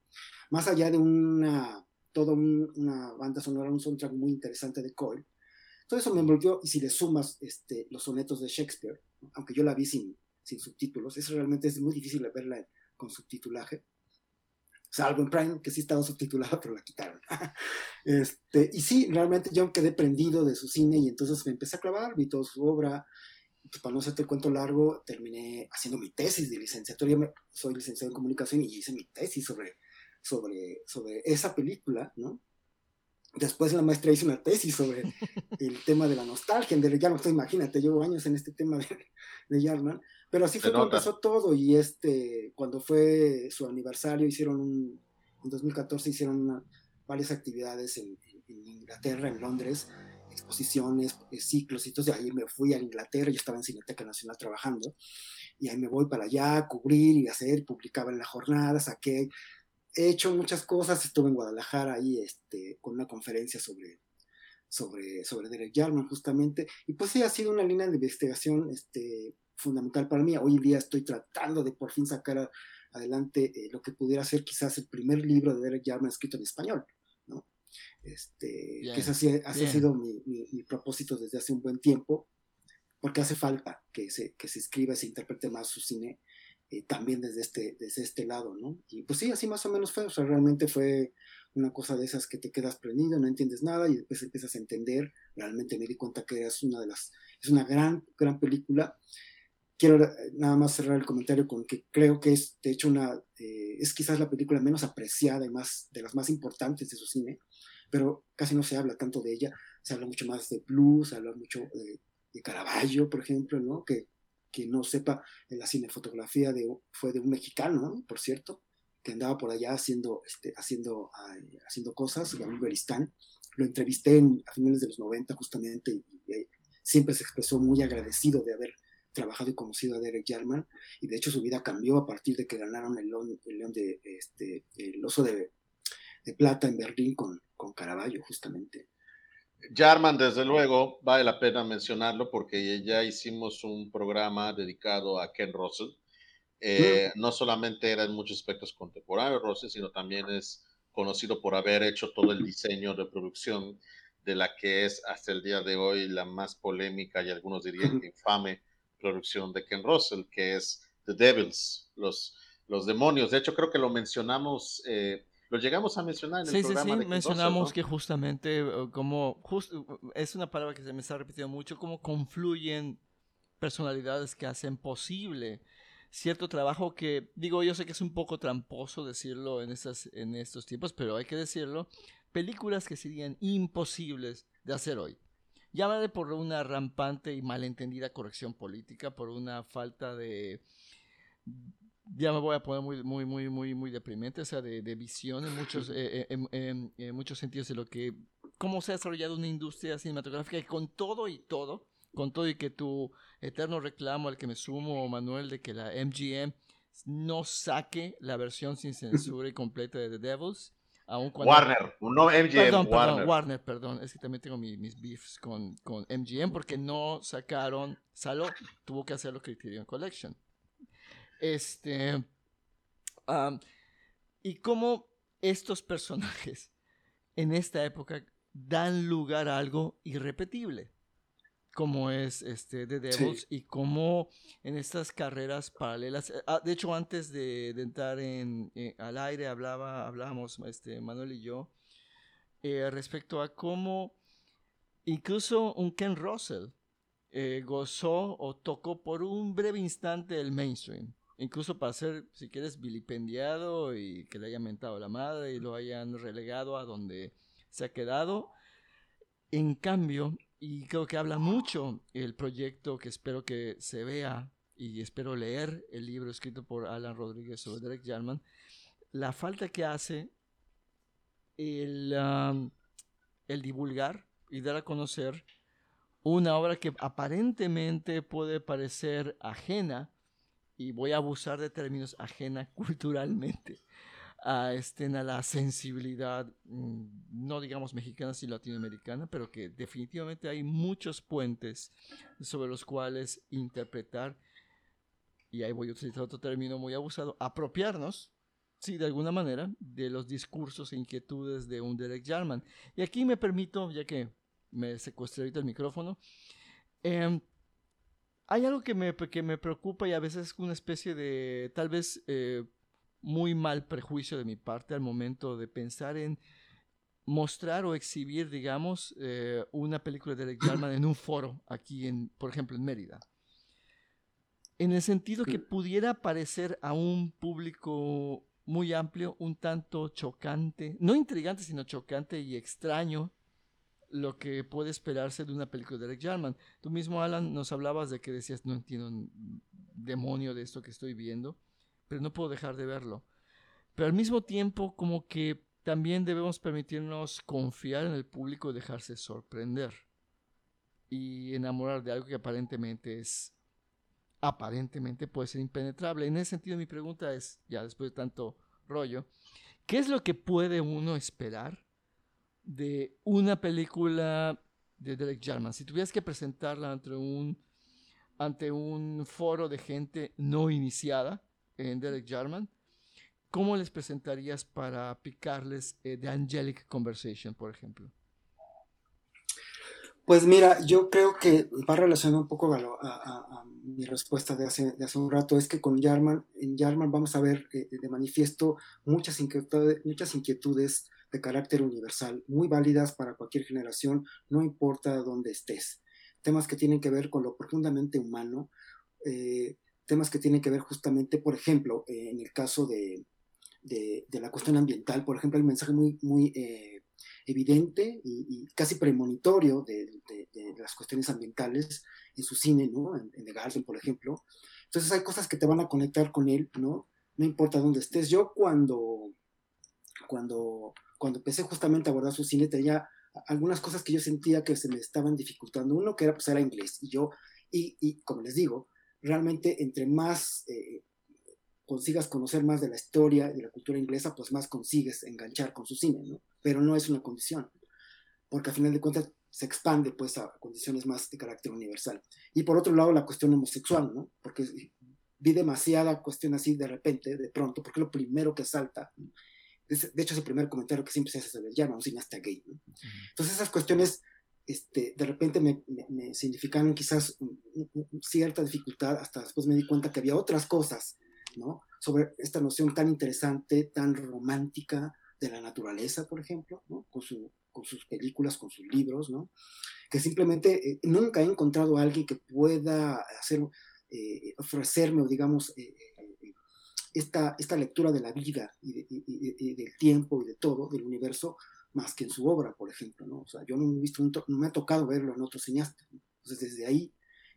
Más allá de una, toda un- una banda sonora, un soundtrack muy interesante de Coyle, todo eso me envolvió, y si le sumas este, los sonetos de Shakespeare, aunque yo la vi sin, sin subtítulos, eso realmente es muy difícil verla con subtitulaje, salvo en Prime, que sí estaba subtitulada, pero la quitaron. este, y sí, realmente yo quedé prendido de su cine y entonces me empecé a clavar, vi toda su obra. Pues, para no hacerte el cuento largo, terminé haciendo mi tesis de licenciatura. Yo soy licenciado en comunicación y hice mi tesis sobre, sobre, sobre esa película, ¿no? Después la maestría hice una tesis sobre el tema de la nostalgia en Derek Jarman. Entonces, imagínate, llevo años en este tema de, de Jarman. Pero así fue como empezó todo. Y este, cuando fue su aniversario, hicieron un, en 2014 hicieron una- varias actividades en, en- en Inglaterra, en Londres, exposiciones, eh, ciclos. Y entonces ahí me fui a Inglaterra, yo estaba en Cineteca Nacional trabajando. Y ahí me voy para allá a cubrir y hacer, publicaba en la jornada, saqué he hecho muchas cosas, estuve en Guadalajara ahí este, con una conferencia sobre, sobre, sobre Derek Jarman justamente, y pues sí, ha sido una línea de investigación este, fundamental para mí. Hoy en día estoy tratando de por fin sacar adelante eh, lo que pudiera ser quizás el primer libro de Derek Jarman escrito en español, ¿no? Este, Bien, que ese, ha sido- ese ha bien. sido mi, mi- mi propósito desde hace un buen tiempo, porque hace falta que se, que se escriba se interprete más su cine eh, también desde este, desde este lado, ¿no? Y pues sí, así más o menos fue, o sea, realmente fue una cosa de esas que te quedas prendido, no entiendes nada y después empiezas a entender, realmente me di cuenta que es una de las, es una gran, gran película. Quiero eh, nada más cerrar el comentario con que creo que es, de hecho, una, eh, es quizás la película menos apreciada y más, de las más importantes de su cine, pero casi no se habla tanto de ella, se habla mucho más de blues, se habla mucho de, de Caravaggio, por ejemplo, ¿no? Que, que no sepa, la cinefotografía de, fue de un mexicano, ¿no? por cierto, que andaba por allá haciendo, este, haciendo, ay, haciendo cosas, Gabriel Beristán. Lo entrevisté en, a finales de los 90 justamente y, y, eh, siempre se expresó muy agradecido de haber trabajado y conocido a Derek Jarman y de hecho su vida cambió a partir de que ganaron el león, el león de este el oso de, de plata en Berlín con, con Caravaggio justamente Jarman, desde luego, vale la pena mencionarlo porque ya hicimos un programa dedicado a Ken Russell. Eh, no solamente era en muchos aspectos contemporáneos Russell, sino también es conocido por haber hecho todo el diseño de producción de la que es hasta el día de hoy la más polémica y algunos dirían que infame producción de Ken Russell, que es The Devils, los, los demonios. De hecho, creo que lo mencionamos, eh, lo llegamos a mencionar en el Sí, sí, programa sí, de Ken mencionamos Russell, que justamente uh, como, just- es una palabra que se me está repitiendo mucho, como confluyen personalidades que hacen posible cierto trabajo que, digo, yo sé que es un poco tramposo decirlo en, estas, en estos tiempos, pero hay que decirlo, películas que serían imposibles de hacer hoy. Llámale por una rampante y malentendida corrección política, por una falta de, ya me voy a poner muy, muy, muy, muy, muy deprimente, o sea, de, de visión en muchos, eh, eh, en, en- en muchos sentidos de lo que cómo se ha desarrollado una industria cinematográfica que con todo y todo, con todo y que tu eterno reclamo al que me sumo, Manuel, de que la MGM no saque la versión sin censura y completa de The Devils. Aun cuando... Warner, no MGM, Perdón, Warner. perdón, Warner, perdón. Es que también tengo mi- mis beefs con, con MGM porque no sacaron Salo, tuvo que hacerlo Criterion Collection. Este. y cómo estos personajes en esta época dan lugar a algo irrepetible, como es este The Devils, y cómo en estas carreras paralelas, eh, ah, de hecho antes de, de entrar en, eh, al aire hablaba, hablábamos este, Manuel y yo eh, respecto a cómo incluso un Ken Russell eh, gozó o tocó por un breve instante el mainstream. Incluso para ser, si quieres, vilipendiado y que le hayan mentado la madre y lo hayan relegado a donde se ha quedado. En cambio, y creo que habla mucho el proyecto que espero que se vea y espero leer el libro escrito por Alan Rodríguez sobre Derek Jarman, la falta que hace el, um, el divulgar y dar a conocer una obra que aparentemente puede parecer ajena, y voy a abusar de términos ajena culturalmente, a, este, a la sensibilidad, mm, no digamos mexicana, sino latinoamericana, pero que definitivamente hay muchos puentes sobre los cuales interpretar, y ahí voy a utilizar otro término muy abusado, apropiarnos, sí, de alguna manera, de los discursos e inquietudes de un Derek Jarman. Y aquí me permito, ya que me secuestré ahorita el micrófono, em, hay algo que me, que me preocupa y a veces es una especie de, tal vez, eh, muy mal prejuicio de mi parte al momento de pensar en mostrar o exhibir, digamos, eh, una película de Derek Jarman en un foro aquí, en, por ejemplo, en Mérida. En el sentido que pudiera parecer a un público muy amplio, un tanto chocante, no intrigante, sino chocante y extraño lo que puede esperarse de una película de Derek Jarman. Tú mismo, Alan, nos hablabas de que decías, no entiendo un demonio de esto que estoy viendo, pero no puedo dejar de verlo. Pero al mismo tiempo, como que también debemos permitirnos confiar en el público y dejarse sorprender y enamorar de algo que aparentemente es aparentemente puede ser impenetrable. En ese sentido, mi pregunta es, ya después de tanto rollo, ¿qué es lo que puede uno esperar de una película de Derek Jarman? Si tuvieras que presentarla ante un, ante un foro de gente no iniciada en Derek Jarman, ¿cómo les presentarías para picarles eh, The Angelic Conversation, por ejemplo? Pues mira, yo creo que va relacionado un poco a, mi respuesta de hace, de hace un rato, es que con Jarman, en Jarman vamos a ver eh, de manifiesto muchas inquietudes, muchas inquietudes de carácter universal, muy válidas para cualquier generación, no importa dónde estés. Temas que tienen que ver con lo profundamente humano, eh, temas que tienen que ver justamente, por ejemplo, eh, en el caso de, de- de la cuestión ambiental, por ejemplo, hay un mensaje muy, muy eh, evidente y, y casi premonitorio de, de- las cuestiones ambientales en su cine, ¿no? En, en The Garden, por ejemplo. Entonces hay cosas que te van a conectar con él, ¿no? No importa dónde estés. Yo cuando, cuando, cuando empecé justamente a abordar su cine, tenía algunas cosas que yo sentía que se me estaban dificultando. Uno que era, pues, era inglés. Y yo, y, y como les digo, realmente entre más eh, consigas conocer más de la historia y de la cultura inglesa, pues más consigues enganchar con su cine, ¿no? Pero no es una condición, porque a final de cuentas se expande pues a condiciones más de carácter universal. Y por otro lado, la cuestión homosexual, ¿no? Porque vi demasiada cuestión así de repente, de pronto, porque lo primero que salta. ¿no? Es- de hecho, es el primer comentario que siempre se hace sobre llama un cineasta gay, ¿no? Entonces esas cuestiones este, de repente me, me- me significaron quizás un- un- un- cierta dificultad, hasta después me di cuenta que había otras cosas, ¿no? Sobre esta noción tan interesante, tan romántica de la naturaleza, por ejemplo, ¿no? Con, su- con sus películas, con sus libros, ¿no? Que simplemente eh, nunca he encontrado a alguien que pueda hacer, eh, ofrecerme, digamos, eh, esta, esta lectura de la vida y, de- y- y- del tiempo y de todo, del universo, más que en su obra, por ejemplo, ¿no? O sea, yo no, he visto no me ha tocado verlo en otro cineasta. ¿no? Entonces, desde ahí,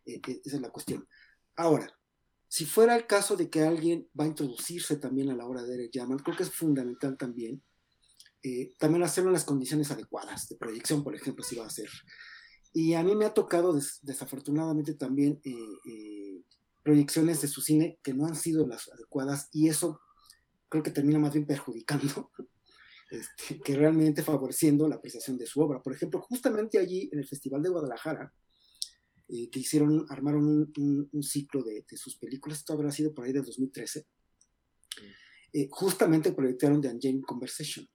eh, eh, esa es la cuestión. Ahora, si fuera el caso de que alguien va a introducirse también a la obra de Derek Jarman, creo que es fundamental también eh, también hacerlo en las condiciones adecuadas de proyección, por ejemplo, si va a ser. Y a mí me ha tocado desafortunadamente también eh, eh, proyecciones de su cine que no han sido las adecuadas y eso creo que termina más bien perjudicando este, que realmente favoreciendo la apreciación de su obra. Por ejemplo, justamente allí en el Festival de Guadalajara, que hicieron, armaron un, ciclo de, de, sus películas, esto habrá sido por ahí del 2013, justamente proyectaron The Unchained Conversation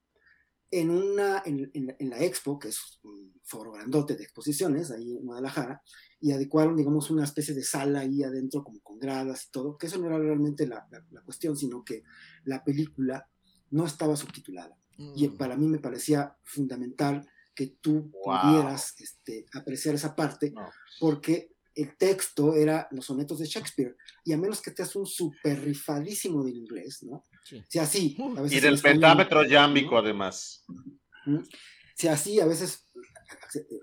en, una, en, en, la expo, que es un foro grandote de exposiciones ahí en Guadalajara, y adecuaron, digamos, una especie de sala ahí adentro, como con gradas y todo, que eso no era realmente la, la, cuestión, sino que la película no estaba subtitulada. Y mm. para mí me parecía fundamental que tú pudieras este, apreciar esa parte, porque el texto era los sonetos de Shakespeare, y a menos que hagas un súper rifadísimo del inglés, ¿no? Sí. Si así. y del pentámetro yámbico, además. Si así, a veces,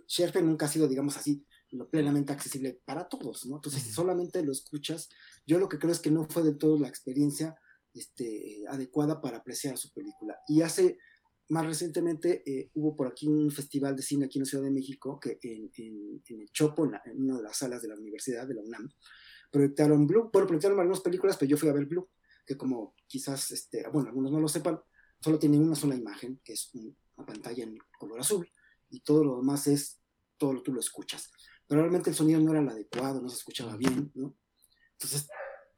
Shakespeare nunca ha sido, digamos así, lo plenamente accesible para todos, ¿no? Entonces, si solamente lo escuchas, yo lo que creo es que no fue de todo la experiencia este, adecuada para apreciar su película. Y hace más recientemente eh, hubo por aquí un festival de cine aquí en la Ciudad de México, que en, el Chopo, en, una de las salas de la universidad, de la UNAM, proyectaron Blue, bueno, proyectaron algunas películas, pero yo fui a ver Blue, que como quizás, este, bueno, algunos no lo sepan, solo tiene una sola imagen, que es una pantalla en color azul, y todo lo demás es, todo lo tú lo escuchas. Pero realmente el sonido no era el adecuado, no se escuchaba bien, ¿no? Entonces,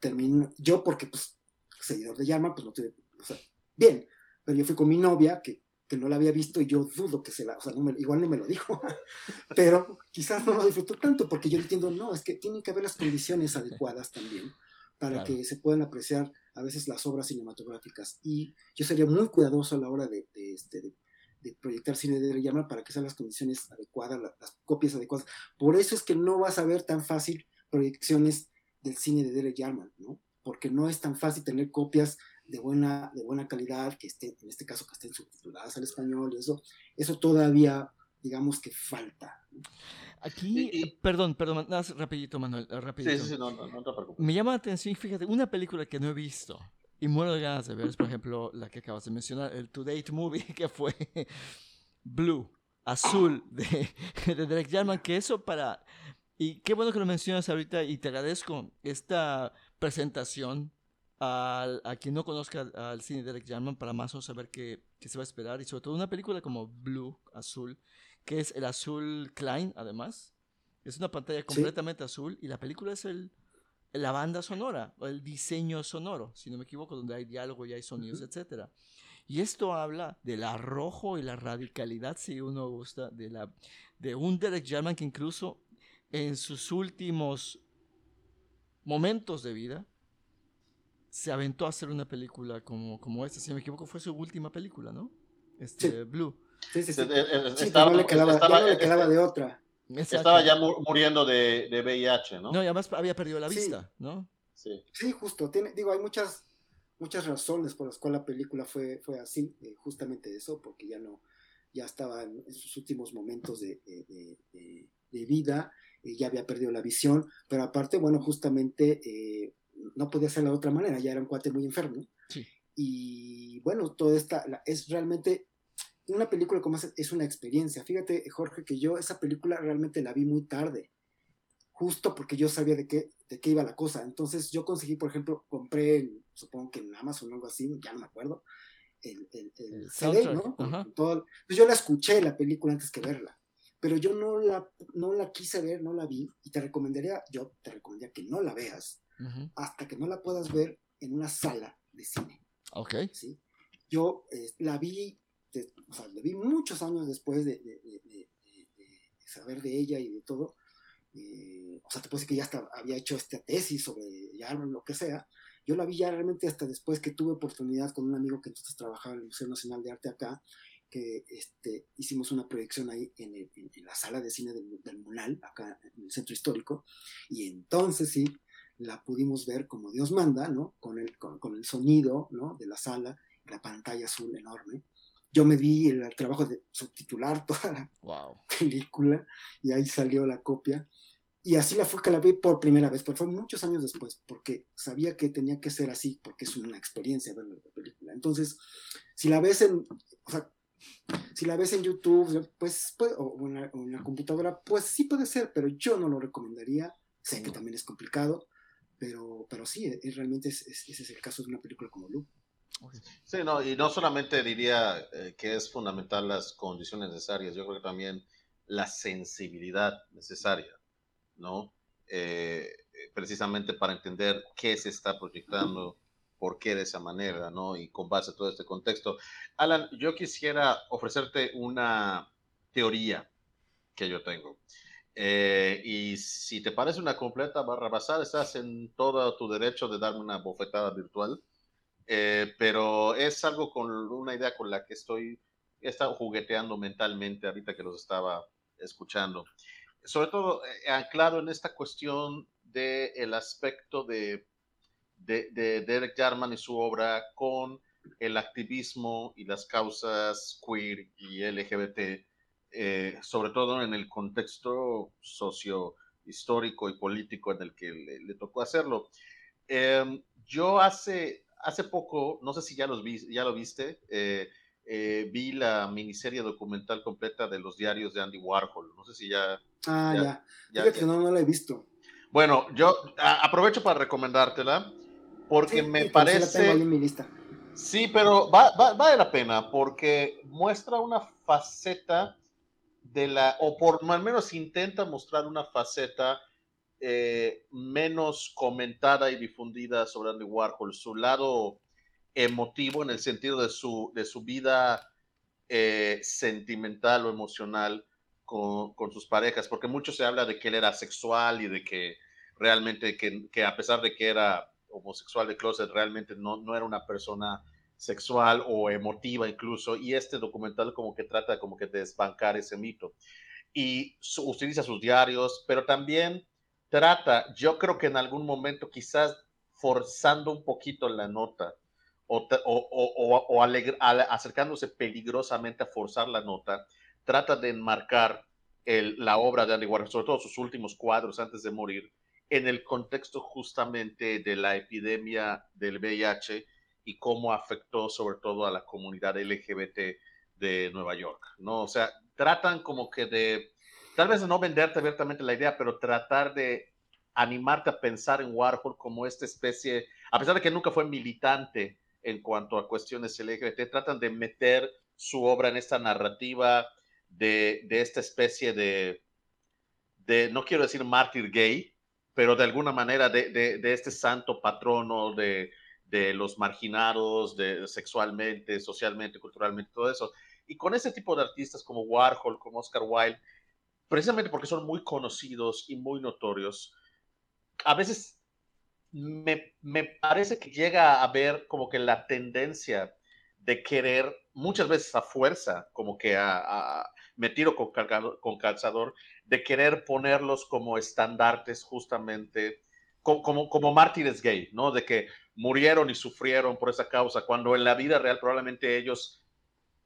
terminé, yo porque, pues, seguidor de llama, pues no tuve, o sea, bien, pero yo fui con mi novia, que, que no la había visto y yo dudo que se la, o sea, igual no me lo dijo, pero quizás no lo disfrutó tanto, porque yo entiendo, no, es que tienen que haber las condiciones adecuadas también para que se puedan apreciar a veces las obras cinematográficas. Y yo sería muy cuidadoso a la hora de, este, proyectar cine de llama para que sean las condiciones adecuadas, las, copias adecuadas. Por eso es que no vas a ver tan fácil proyecciones del cine de Derek Jarman, ¿no? Porque no es tan fácil tener copias de buena, de buena calidad, que esté, en este caso, que estén subtituladas al español, y eso, eso todavía, digamos que falta. Aquí, perdón, perdón, rapidito, Manuel, rapidito. Sí, sí, no, no, no te preocupes. Me llama la atención, fíjate, una película que no he visto y muero de ganas de ver es, por ejemplo, la que acabas de mencionar, el To Date Movie, que fue Blue, azul, de, de Derek Jarman, que eso para... Y qué bueno que lo mencionas ahorita y te agradezco esta presentación a quien no conozca al cine de Derek Jarman para más o saber qué, qué, se va a esperar y sobre todo una película como Blue, azul, que es el azul Klein además. Es una pantalla completamente azul y la película es el, la banda sonora, o el diseño sonoro, si no me equivoco, donde hay diálogo y hay sonidos, etc. Y esto habla del arrojo y la radicalidad, si uno gusta, de, la, de un Derek Jarman que incluso en sus últimos momentos de vida se aventó a hacer una película como, como esta, si no me equivoco, fue su última película, ¿no? Este, Blue. Sí, sí, sí. Eh, eh, estaba, no le quedaba, estaba, de otra. Estaba ya muriendo de, de, VIH, ¿no? No, y además había perdido la vista, ¿no? Sí. Sí, justo. Tiene, digo, hay muchas, muchas razones por las cuales la película fue, fue así, eh, justamente eso, porque ya no, ya estaba en, sus últimos momentos de, de, de vida, ya había perdido la visión, pero aparte, bueno, justamente no podía ser de otra manera, ya era un cuate muy enfermo. Y bueno, toda esta, es realmente una película como es, es una experiencia. Fíjate, Jorge, que yo esa película realmente la vi muy tarde, justo porque yo sabía de qué, de qué iba la cosa. Entonces yo conseguí, por ejemplo, compré, supongo que en Amazon o algo así, ya no me acuerdo, el, el, el, CD, ¿no? Todo, pues yo la escuché, la película, antes que verla. Pero yo no la, no la quise ver, no la vi, y te recomendaría, yo te recomendaría que no la veas, hasta que no la puedas ver en una sala de cine. Ok. ¿sí? Yo eh, la vi, o sea, la vi muchos años después de, saber de ella y de todo. Eh, o sea, te puedo decir que ya hasta había hecho esta tesis sobre ya lo que sea. Yo la vi ya realmente hasta después que tuve oportunidad con un amigo que entonces trabajaba en el Museo Nacional de Arte acá, que este, hicimos una proyección ahí en, en, la sala de cine del, del Munal, acá en el centro histórico, y entonces sí, la pudimos ver como Dios manda, ¿no? Con el, con, el sonido, ¿no? De la sala, la pantalla azul enorme. Yo me di el, trabajo de subtitular toda la película y ahí salió la copia. Y así la fue que la vi por primera vez, pero fue muchos años después, porque sabía que tenía que ser así, porque es una experiencia ver la película. Entonces, si la ves en, o sea, Si la ves en YouTube, pues, puede- o en la, en la computadora, pues sí puede ser, pero yo no lo recomendaría. Sé que también es complicado, pero, pero sí, es, realmente es- es- ese es el caso de una película como Loop. Sí, no, y no solamente diría eh, que es fundamental las condiciones necesarias, yo creo que también la sensibilidad necesaria, ¿no? Eh, precisamente para entender qué se está proyectando, por qué de esa manera, ¿no? Y con base a todo este contexto. Alan, yo quisiera ofrecerte una teoría que yo tengo. Eh, y si te parece una completa barra basada, estás en todo tu derecho de darme una bofetada virtual. Eh, pero es algo con una idea con la que estoy, he estado jugueteando mentalmente ahorita que los estaba escuchando. Sobre todo eh, anclado en esta cuestión del el aspecto de, de, de Derek Jarman y su obra con el activismo y las causas queer y LGBT, eh, sobre todo en el contexto socio histórico y político en el que le, le tocó hacerlo. Eh, yo hace, hace poco, no sé si ya, los vi, ya lo viste, eh, eh, vi la miniserie documental completa de los diarios de Andy Warhol. No sé si ya. Ah, ya. ya, Fíjate ya. que no, no la he visto. Bueno, yo a, aprovecho para recomendártela porque Sí, me sí, pero sí la tengo ahí parece. en mi lista. Sí, pero va, va- vale la pena porque muestra una faceta de la, o por al menos intenta mostrar una faceta eh, menos comentada y difundida sobre Andy Warhol, su lado emotivo en el sentido de su, de su vida eh, sentimental o emocional con, con sus parejas, porque mucho se habla de que él era sexual y de que realmente, que, que a pesar de que era homosexual de closet, realmente no, no era una persona sexual o emotiva incluso, y este documental como que trata como que de desbancar ese mito. Y su- utiliza sus diarios, pero también trata, yo creo que en algún momento quizás forzando un poquito la nota o, o- o- o- acercándose peligrosamente a forzar la nota, trata de enmarcar el- la obra de Andy Warhol, sobre todo sus últimos cuadros antes de morir, en el contexto justamente de la epidemia del VIH y cómo afectó sobre todo a la comunidad LGBT de Nueva York, ¿no? O sea, tratan como que de, tal vez no venderte abiertamente la idea, pero tratar de animarte a pensar en Warhol como esta especie, a pesar de que nunca fue militante en cuanto a cuestiones LGBT, tratan de meter su obra en esta narrativa de, esta especie de, no quiero decir mártir gay, pero de alguna manera de, este santo patrono de, de los marginados, de, sexualmente, socialmente, culturalmente, todo eso. Y con ese tipo de artistas como Warhol, como Oscar Wilde, precisamente porque son muy conocidos y muy notorios, a veces me, me parece que llega a haber como que la tendencia de querer, muchas veces a fuerza, como que a, a me tiro con, con calzador, de querer ponerlos como estandartes justamente, como, como, como mártires gay, ¿no? De que murieron y sufrieron por esa causa, cuando en la vida real probablemente ellos,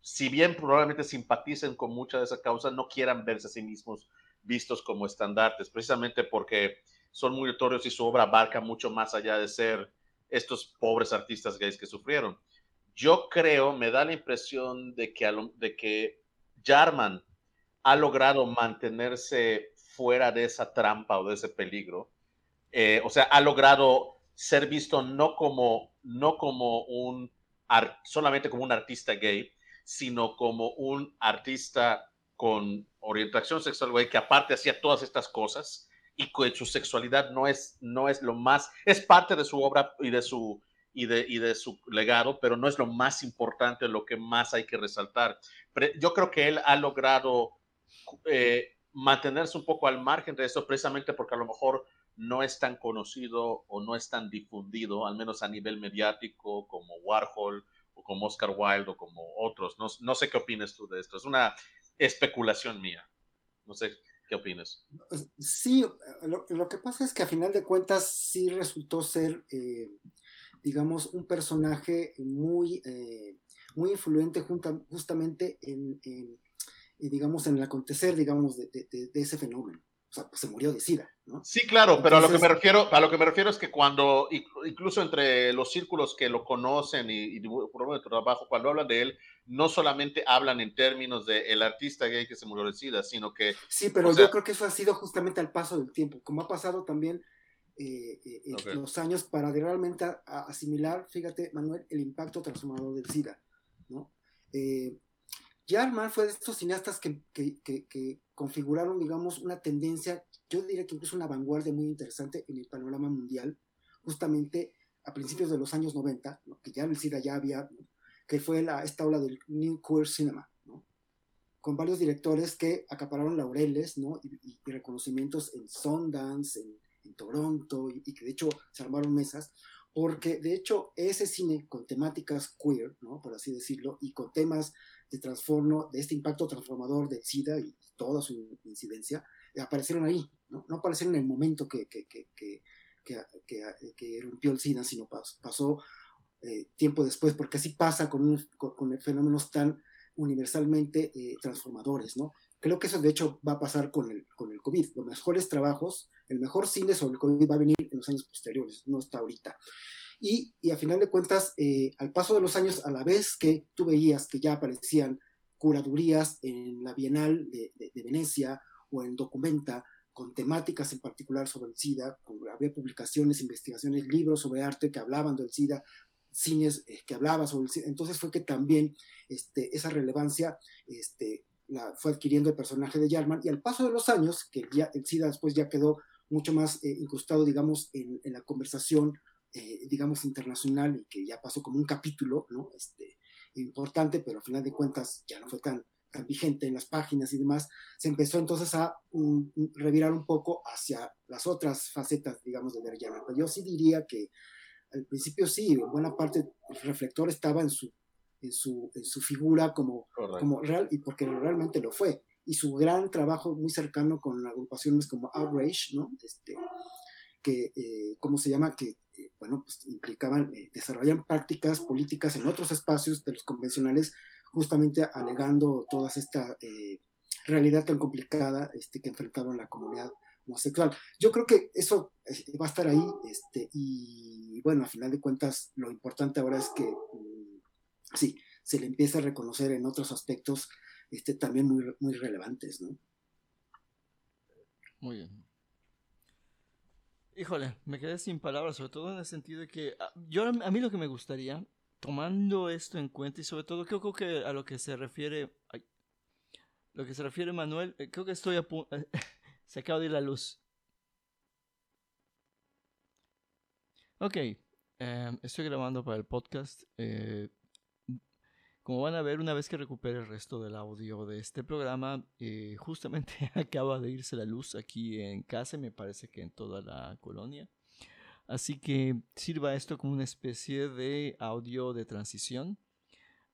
si bien probablemente simpaticen con mucha de esa causa, no quieran verse a sí mismos vistos como estandartes, precisamente porque son muy notorios y su obra abarca mucho más allá de ser estos pobres artistas gays que sufrieron. Yo creo, me da la impresión de que, de que Jarman ha logrado mantenerse fuera de esa trampa o de ese peligro. Eh, o sea, ha logrado ser visto no como, no como un, solamente como un artista gay, sino como un artista con orientación sexual gay que aparte hacía todas estas cosas y que su sexualidad no es, no es lo más, es parte de su obra y de su, y de, y de su legado, pero no es lo más importante, lo que más hay que resaltar. Yo creo que él ha logrado eh, mantenerse un poco al margen de eso, precisamente porque a lo mejor no es tan conocido o no es tan difundido, al menos a nivel mediático, como Warhol como Oscar Wilde o como otros. No, no sé qué opinas tú de esto. Es una especulación mía. No sé qué opinas. Sí, lo, que pasa es que a final de cuentas sí resultó ser, eh, digamos, un personaje muy, eh, muy influyente junta, justamente en, en, digamos, en el acontecer, digamos, de, ese fenómeno. o sea, pues se murió de SIDA, ¿no? Sí, claro, pero a lo que me refiero, a lo que me refiero es que cuando, inc- incluso entre los círculos que lo conocen y, y por de trabajo, cuando hablan de él, no solamente hablan en términos de el artista gay que se murió de SIDA, sino que Sí, pero sea- yo creo que eso ha sido justamente al paso del tiempo, como ha pasado también eh, eh, los años para realmente a- a asimilar, fíjate, Manuel, el impacto transformador del SIDA, ¿no? Eh, Jarman fue de estos cineastas que, configuraron, digamos, una tendencia, yo diría que incluso una vanguardia muy interesante en el panorama mundial, justamente a principios de los años 90, ¿no? que ya el SIDA ya había, que fue esta ola del New Queer Cinema, con varios directores que acapararon laureles ¿no? y, reconocimientos en Sundance, en, Toronto, y, que de hecho se armaron mesas, porque de hecho ese cine con temáticas queer, por así decirlo, y con temas de transformo, de este impacto transformador del SIDA y toda su incidencia, eh, aparecieron ahí, ¿no? no aparecieron en el momento que, que, que, que, que, irrumpió el SIDA, sino pas- pasó eh, tiempo después, porque así pasa con, un- con, con fenómenos tan universalmente eh, transformadores, ¿no? Creo que eso de hecho va a pasar con el, con el COVID. Los mejores trabajos, el mejor cine sobre el COVID va a venir en los años posteriores, no está ahorita. Y, a final de cuentas, eh, al paso de los años, a la vez que tú veías que ya aparecían curadurías en la Bienal de, Venecia o en Documenta, con temáticas en particular sobre el SIDA, había publicaciones, investigaciones, libros sobre arte que hablaban del SIDA, cines eh, que hablaban sobre el SIDA. Entonces fue que también este, esa relevancia este, la fue adquiriendo el personaje de Jarman y al paso de los años, que ya, el SIDA después ya quedó mucho más eh, incrustado, digamos, en la conversación, eh, digamos, internacional y que ya pasó como un capítulo, ¿no? Este, importante, pero al final de cuentas ya no fue tan, tan vigente en las páginas y demás, se empezó entonces a mm, revirar un poco hacia las otras facetas, digamos, de ver Jarman. Pero yo sí diría que al principio sí, buena parte del reflector estaba en su, en su, en su figura como correcto. como real y porque realmente lo fue y su gran trabajo muy cercano con agrupaciones como Outrage, ¿no? Este, que, eh, ¿cómo se llama? Que, bueno, pues implicaban, eh, desarrollan prácticas políticas en otros espacios de los convencionales, justamente alegando toda esta eh, realidad tan complicada este, que enfrentaron la comunidad homosexual. Yo creo que eso eh, va a estar ahí, este, y bueno, a final de cuentas, lo importante ahora es que, mm, sí, se le empieza a reconocer en otros aspectos este, también muy, muy relevantes, ¿no? Muy bien. Híjole, me quedé sin palabras, sobre todo en el sentido de que ah, yo a mí lo que me gustaría, tomando esto en cuenta y sobre todo creo, que a lo que se refiere, lo que se refiere Manuel, eh, creo que estoy a punto, se acaba de ir la luz. Ok, eh, estoy grabando para el podcast. eh, como van a ver, una vez que recupere el resto del audio de este programa, eh, justamente acaba de irse la luz aquí en casa, me parece que en toda la colonia. Así que sirva esto como una especie de audio de transición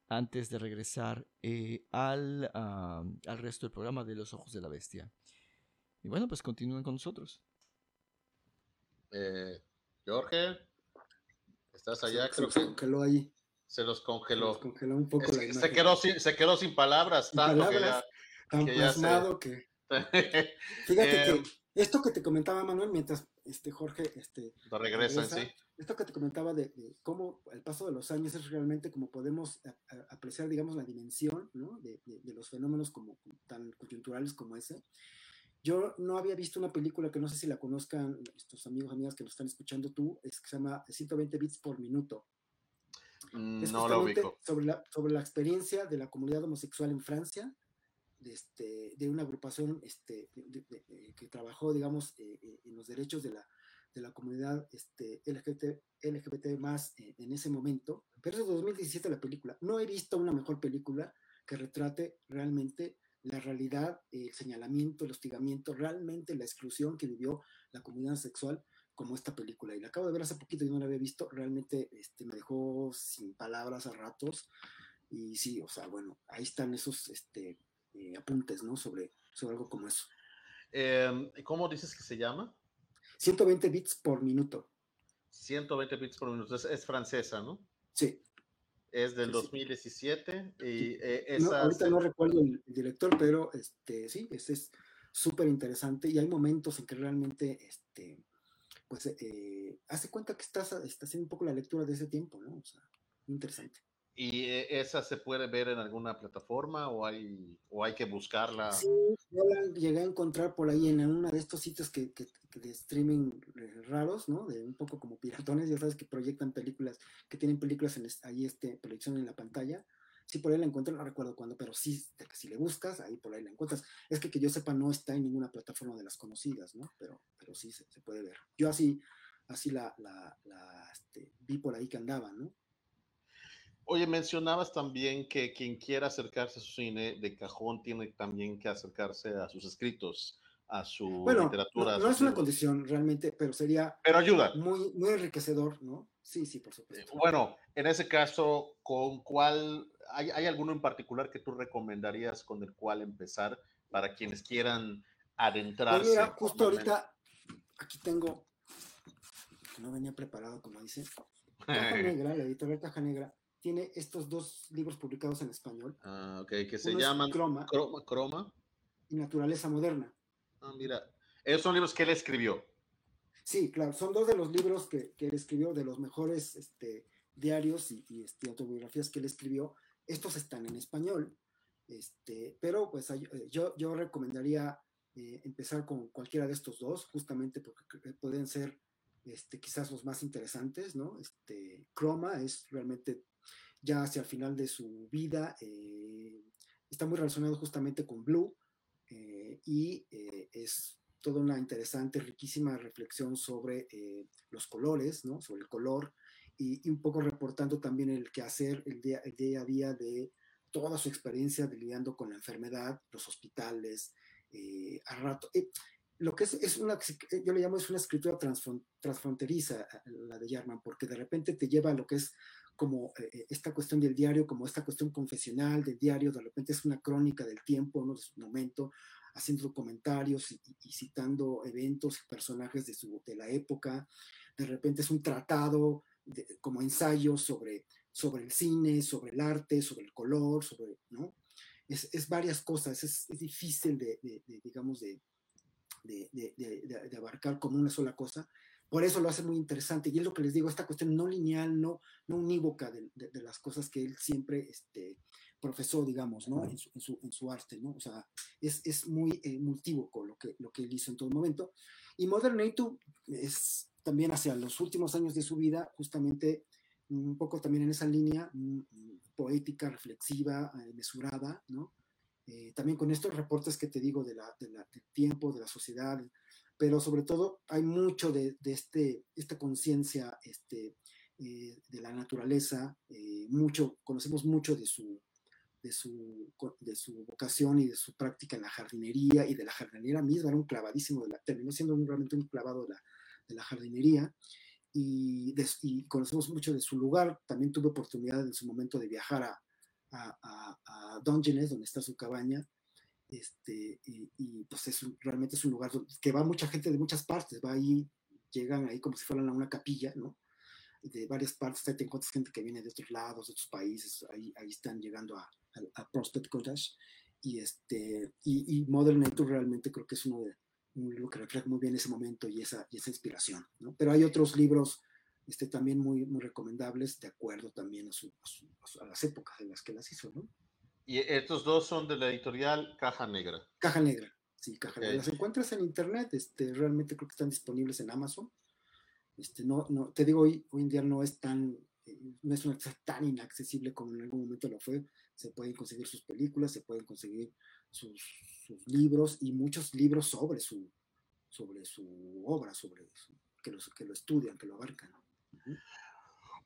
antes de regresar eh, al, ah, al resto del programa de Los Ojos de la Bestia. Y bueno, pues continúen con nosotros. Eh, Jorge, estás allá, se, creo que congeló ahí. Se los Se congeló. nos congeló un poco Es la que se, imagen. quedó sin, se quedó sin palabras, Sin tanto palabras, tan que ya se- plasmado que... que Fíjate Eh, que esto que te comentaba Manuel, mientras este Jorge este, ya regresan, sí. esto que te comentaba de, de cómo el paso de los años es realmente como podemos a- a- apreciar, digamos, la dimensión ¿no? de, de- de los fenómenos como tan coyunturales como ese. Yo no había visto una película que no sé si la conozcan estos amigos, amigas que nos están escuchando tú, es que se llama 120 bits por minuto. Es No lo ubico. Sobre la, sobre la experiencia de la comunidad homosexual en Francia, de, este, de una agrupación este, de- de- de- que trabajó, digamos, eh, eh, en los derechos de la, de la comunidad este, LGBT, LGBT más eh, en ese momento. Pero es de 2017 la película. No he visto una mejor película que retrate realmente la realidad, el señalamiento, el hostigamiento, realmente la exclusión que vivió la comunidad sexual como esta película. Y la acabo de ver hace poquito y no la había visto. Realmente este, me dejó sin palabras a ratos. Y sí, o sea, bueno, ahí están esos este, eh, apuntes, ¿no? Sobre, sobre algo como eso. Em, ¿Cómo dices que se llama? 120 bits por minuto. 120 bits por minuto. Es, es francesa, ¿no? Sí. Es del Sí, sí. 2017 y eh, No, esa ahorita se- no recuerdo el, el director, pero este, sí, ese es súper interesante y hay momentos en que realmente, este, pues, eh, hace cuenta que estás, estás haciendo un poco la lectura de ese tiempo, ¿no? O sea, interesante. ¿Y eh, esa se puede ver en alguna plataforma o hay, o hay que buscarla? Sí, yo la llegué a encontrar por ahí en uno de estos sitios que, que, de streaming eh, raros, ¿no? De un poco como piratones, ya sabes que proyectan películas, que tienen películas en ahí, este, proyección en la pantalla. Sí, por ahí la encuentro, no recuerdo cuándo, pero sí, si le buscas, ahí por ahí la encuentras. Es que que yo sepa, no está en ninguna plataforma de las conocidas, ¿no? Pero, pero sí se, se puede ver. Yo así, así la, la, la este, vi por ahí que andaba, ¿no? Oye, mencionabas también que quien quiera acercarse a su cine de cajón tiene también que acercarse a sus escritos, a su bueno, literatura. No, no es una condición realmente, pero sería pero ayuda. Muy, muy enriquecedor, ¿no? Sí, sí, por supuesto. Bueno, en ese caso, ¿con cuál, hay, hay alguno en particular que tú recomendarías con el cual empezar para quienes quieran adentrarse? Pues mira, justo ahorita, aquí tengo, que no venía preparado, como dice, Caja Negra, la editorial Caja Negra, tiene estos dos libros publicados en español. Ah, ok, que se llaman Croma, Croma, Croma, y Naturaleza Moderna. Ah, mira, esos son libros que él escribió. Sí, claro, son dos de los libros que, que él escribió, de los mejores este, diarios y, y este, autobiografías que él escribió. Estos están en español, este, pero pues eh, yo, yo recomendaría eh, empezar con cualquiera de estos dos, justamente porque pueden ser este, quizás los más interesantes, ¿no? Este, Chroma es realmente ya hacia el final de su vida, eh, está muy relacionado justamente con Blue eh, y eh, es toda una interesante, riquísima reflexión sobre eh, los colores, ¿no? sobre el color y, y, un poco reportando también el quehacer, el día, el día a día de toda su experiencia de lidiando con la enfermedad, los hospitales, a rato lo que es, es una, yo le llamo es una escritura transfronteriza, la de Jarman, porque de repente te lleva a lo que es como eh, esta cuestión del diario, como esta cuestión confesional del diario, de repente es una crónica del tiempo, ¿no? de su momento, haciendo comentarios y, y, citando eventos y personajes de, su, de la época, de repente es un tratado de, como ensayo sobre, sobre el cine, sobre el arte, sobre el color, sobre, ¿no? Es, es varias cosas, es, es difícil de, de, digamos, de, de, abarcar como una sola cosa, por eso lo hace muy interesante. Y es lo que les digo, esta cuestión no lineal, no, no unívoca de, de, de las cosas que él siempre este, profesó, digamos, ¿no? En su, en su, en su arte, ¿no? O sea, es, es muy eh, multívoco lo que, lo que él hizo en todo momento. Y Modern Nature es también hacia los últimos años de su vida, justamente un poco también en esa línea poética, reflexiva, eh, mesurada, ¿no? Eh, también con estos reportes que te digo de la, de la, del tiempo, de la sociedad, pero sobre todo hay mucho de, de este, esta conciencia este, eh, de la naturaleza, eh, mucho, conocemos mucho de su, de, su, de su vocación y de su práctica en la jardinería y de la jardinería misma, era un clavadísimo, de la, terminó siendo un, realmente un clavado de la, de la jardinería. Y, de, y, conocemos mucho de su lugar. También tuve oportunidad en su momento de viajar a, a, a, a Dungeness, donde está su cabaña, este, y, y, pues es un, realmente es un lugar que va mucha gente de muchas partes, va ahí, llegan ahí como si fueran a una capilla, ¿no? De varias partes, ahí te encuentras gente que viene de otros lados, de otros países, ahí, ahí están llegando a Prospect Cottage, y, este, y, y, Modern Nature realmente creo que es uno de, un libro que refleja muy bien ese momento y esa, y esa inspiración, ¿no? Pero hay otros libros este, también muy, muy recomendables, de acuerdo también a, su, a, su, a las épocas en las que las hizo, ¿no? Y estos dos son de la editorial Caja Negra. Caja Negra, sí, Caja okay. Negra. Las encuentras en internet, este, realmente creo que están disponibles en Amazon. Este, no, no, te digo, hoy, hoy en día no es tan, eh, no es una cosa tan inaccesible como en algún momento lo fue. Se pueden conseguir sus películas, se pueden conseguir sus, sus libros y muchos libros sobre su, sobre su obra, sobre su, que, los, que lo estudian, que lo abarcan. Uh -huh.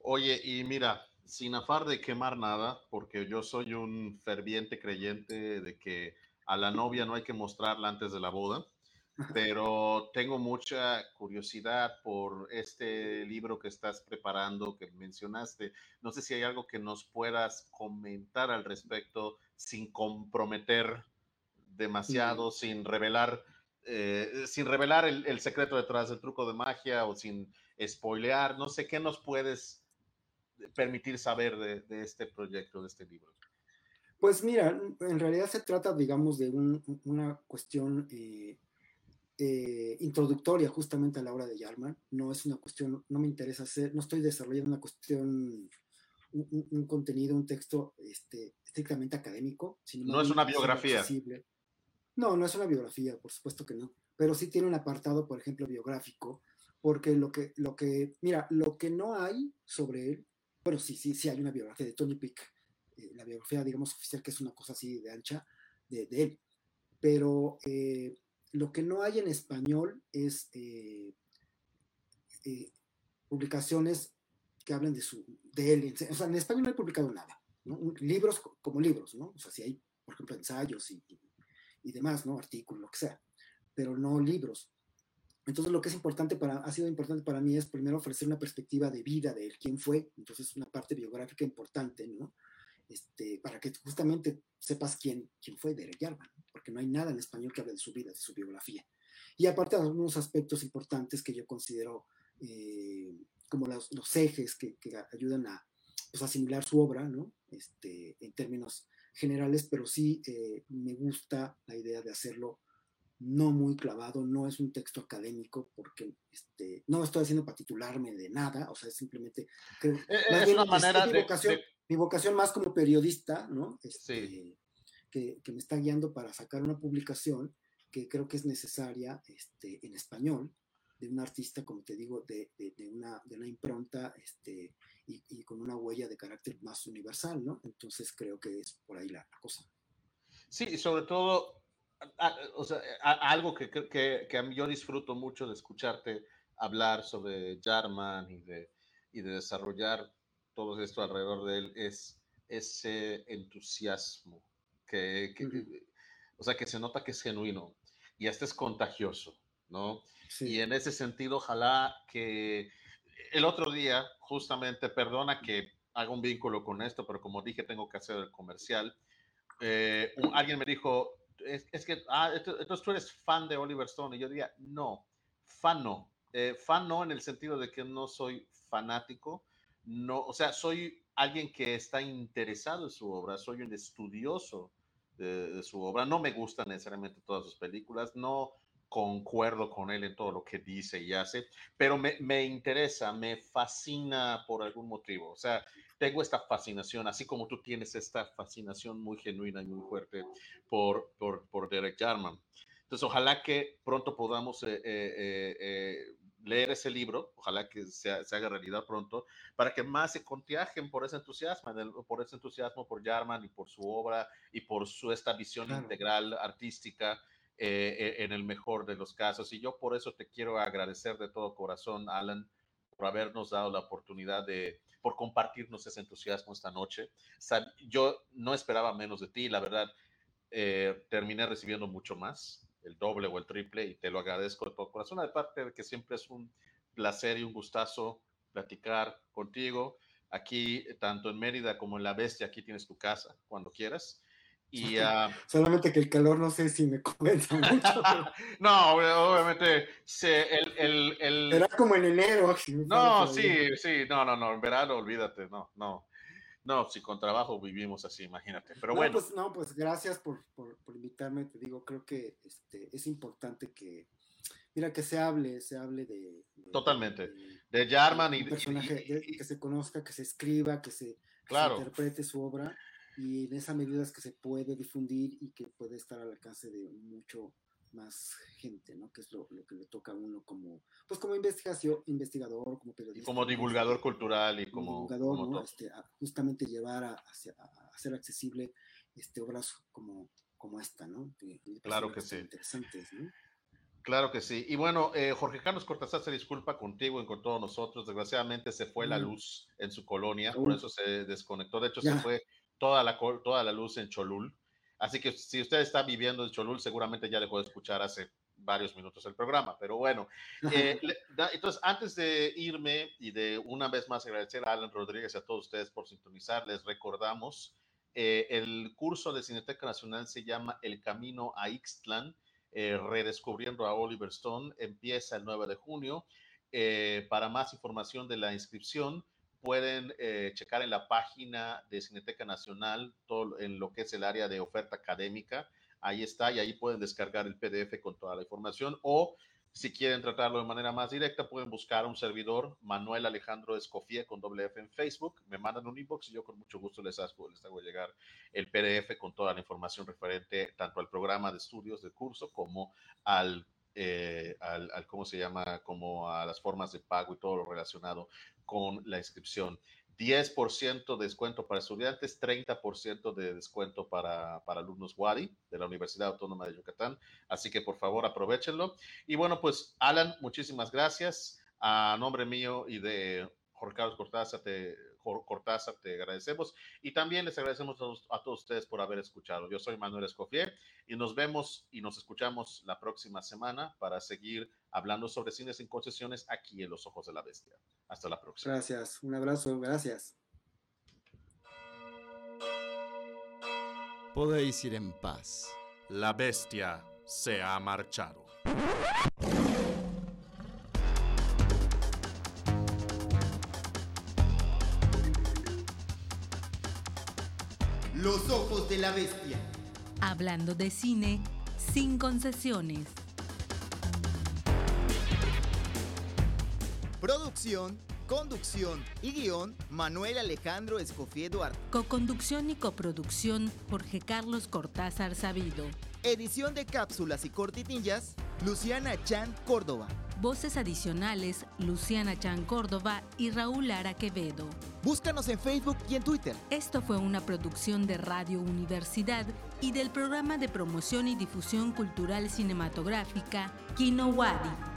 Oye, y mira, sin afar de quemar nada, porque yo soy un ferviente creyente de que a la novia no hay que mostrarla antes de la boda, pero tengo mucha curiosidad por este libro que estás preparando, que mencionaste. No sé si hay algo que nos puedas comentar al respecto sin comprometer demasiado, sin revelar, eh, sin revelar el, el secreto detrás del truco de magia o sin spoilear. No sé qué nos puedes permitir saber de, de, este proyecto, de este libro? Pues mira, en realidad se trata, digamos, de una cuestión eh, eh, introductoria justamente a la obra de Jarman. No es una cuestión, no me interesa hacer, no estoy desarrollando una cuestión, un, contenido, un texto este, estrictamente académico. Sino no es una biografía. No, no es una biografía, por supuesto que no. Pero sí tiene un apartado, por ejemplo, biográfico, porque lo que, lo que, mira, lo que no hay sobre él, bueno, sí, sí, sí hay una biografía de Tony Pick, eh, la biografía, digamos, oficial, que es una cosa así de ancha de, él. Pero eh, lo que no hay en español es eh, publicaciones que hablen de, su, de él. O sea, en español no he publicado nada. Libros como libros, ¿no? O sea, si hay, por ejemplo, ensayos y demás, ¿no? Artículos, lo que sea, pero no libros. Entonces, lo que es importante para, ha sido importante para mí es primero ofrecer una perspectiva de vida de él, quién fue, entonces una parte biográfica importante, ¿no? Este, para que justamente sepas quién, quién fue Derek Jarman, porque no hay nada en español que hable de su vida, de su biografía. Y aparte algunos aspectos importantes que yo considero eh, como los, los ejes que, que, ayudan a pues, asimilar su obra, ¿no? Este, en términos generales, pero sí eh, me gusta la idea de hacerlo no muy clavado, no es un texto académico, porque este, no estoy haciendo para titularme de nada, o sea, es simplemente... Eh, es una manera de mi vocación más como periodista, ¿no? Este, que, me está guiando para sacar una publicación que creo que es necesaria este, en español, de un artista, como te digo, de, una, de una, impronta este, y, con una huella de carácter más universal, ¿no? Entonces creo que es por ahí la, cosa. Sí, sobre todo, o sea, algo que, que, que, mí yo disfruto mucho de escucharte hablar sobre Jarman y de, y de desarrollar todo esto alrededor de él es ese entusiasmo que, o sea, que se nota que es genuino y este es contagioso, ¿no? Y en ese sentido, ojalá que el otro día, justamente, perdona que haga un vínculo con esto, pero como dije, tengo que hacer el comercial. Eh, alguien me dijo, es, que, ah, entonces tú eres fan de Oliver Stone. Y yo diría, no, fan no. Eh, fan no en el sentido de que no soy fanático, no, o sea, soy alguien que está interesado en su obra, soy un estudioso de, su obra, no me gustan necesariamente todas sus películas, no concuerdo con él en todo lo que dice y hace, pero me, me, interesa, me fascina por algún motivo. O sea, tengo esta fascinación, así como tú tienes esta fascinación muy genuina y muy fuerte por, por, por Derek Jarman. Entonces, ojalá que pronto podamos eh, eh, eh, leer ese libro, ojalá que se, haga realidad pronto, para que más se contagien por ese entusiasmo, por ese entusiasmo por Jarman y por su obra y por su esta visión integral artística eh, e, en el mejor de los casos. Y yo por eso te quiero agradecer de todo corazón, Alan, por habernos dado la oportunidad de, por compartirnos ese entusiasmo esta noche. Yo no esperaba menos de ti, la verdad, eh, terminé recibiendo mucho más el doble o el triple y te lo agradezco de todo corazón. Aparte de que siempre es un placer y un gustazo platicar contigo. Aquí, tanto en Mérida como en La Bestia, aquí tienes tu casa cuando quieras. Y, uh, Solamente que el calor no sé si me comenta mucho. no, obviamente el, el, el, Era como en enero. No, sí, sí, no, no, no, en verano olvídate, no, no. No, si con trabajo vivimos así, imagínate. Pero bueno. Pues, no, pues gracias por, por, invitarme. Te digo, creo que este, es importante que, mira, que se hable, se hable de. Totalmente. De, Jarman y. personaje, que se conozca, que se escriba, que se, interprete su obra. Y en esa medida es que se puede difundir y que puede estar al alcance de mucho más gente, ¿no? Que es lo, lo, que le toca a uno como, pues como investigación, investigador, como periodista. Y como divulgador cultural y como... Divulgador, ¿no? Este, justamente llevar a, a, hacer accesible este, obras como, como esta, ¿no? claro que sí. Interesantes, ¿no? Claro que sí. Y bueno, eh, Jorge Carlos Cortázar se disculpa contigo y con todos nosotros. Desgraciadamente se fue la mm. luz en su colonia, por eso se desconectó. De hecho, se fue toda la, toda la luz en Cholul. Así que si usted está viviendo en Cholul, seguramente ya dejó de escuchar hace varios minutos el programa, pero bueno. Eh, entonces, antes de irme y de una vez más agradecer a Alan Rodríguez y a todos ustedes por sintonizar, les recordamos, eh, el curso de Cineteca Nacional se llama El Camino a Ixtlan, eh, redescubriendo a Oliver Stone, empieza el 9 de junio. para más información de la inscripción, pueden eh, checar en la página de Cineteca Nacional todo en lo que es el área de oferta académica. Ahí está y ahí pueden descargar el PDF con toda la información o si quieren tratarlo de manera más directa, pueden buscar a un servidor, Manuel Alejandro Escofía con doble F en Facebook. Me mandan un inbox y yo con mucho gusto les hago, les hago llegar el PDF con toda la información referente tanto al programa de estudios de curso como eh, al, al, ¿cómo se llama? Como a las formas de pago y todo lo relacionado con la inscripción. 10% de descuento para estudiantes, 30% de descuento para, alumnos WADI de la Universidad Autónoma de Yucatán. Así que por favor aprovechenlo. Y bueno, pues Alan, muchísimas gracias. A nombre mío y de Jorge Carlos Cortázar, te, Cortázar, te agradecemos. Y también les agradecemos a todos, a todos, ustedes por haber escuchado. Yo soy Manuel Escofier y nos vemos y nos escuchamos la próxima semana para seguir hablando sobre cines sin concesiones aquí en Los Ojos de la Bestia. Hasta la próxima. Gracias, un abrazo, gracias. Podéis ir en paz. La bestia se ha marchado. De la bestia. Hablando de cine sin concesiones. Producción, conducción y guion Manuel Alejandro Escofié Duarte. Coconducción y coproducción Jorge Carlos Cortázar Sabido. Edición de cápsulas y cortitillas Luciana Chan Córdoba. Voces adicionales Luciana Chan Córdoba y Raúl Lara Quevedo. Búscanos en Facebook y en Twitter. Esto fue una producción de Radio Universidad y del programa de promoción y difusión cultural cinematográfica Kino Wadi.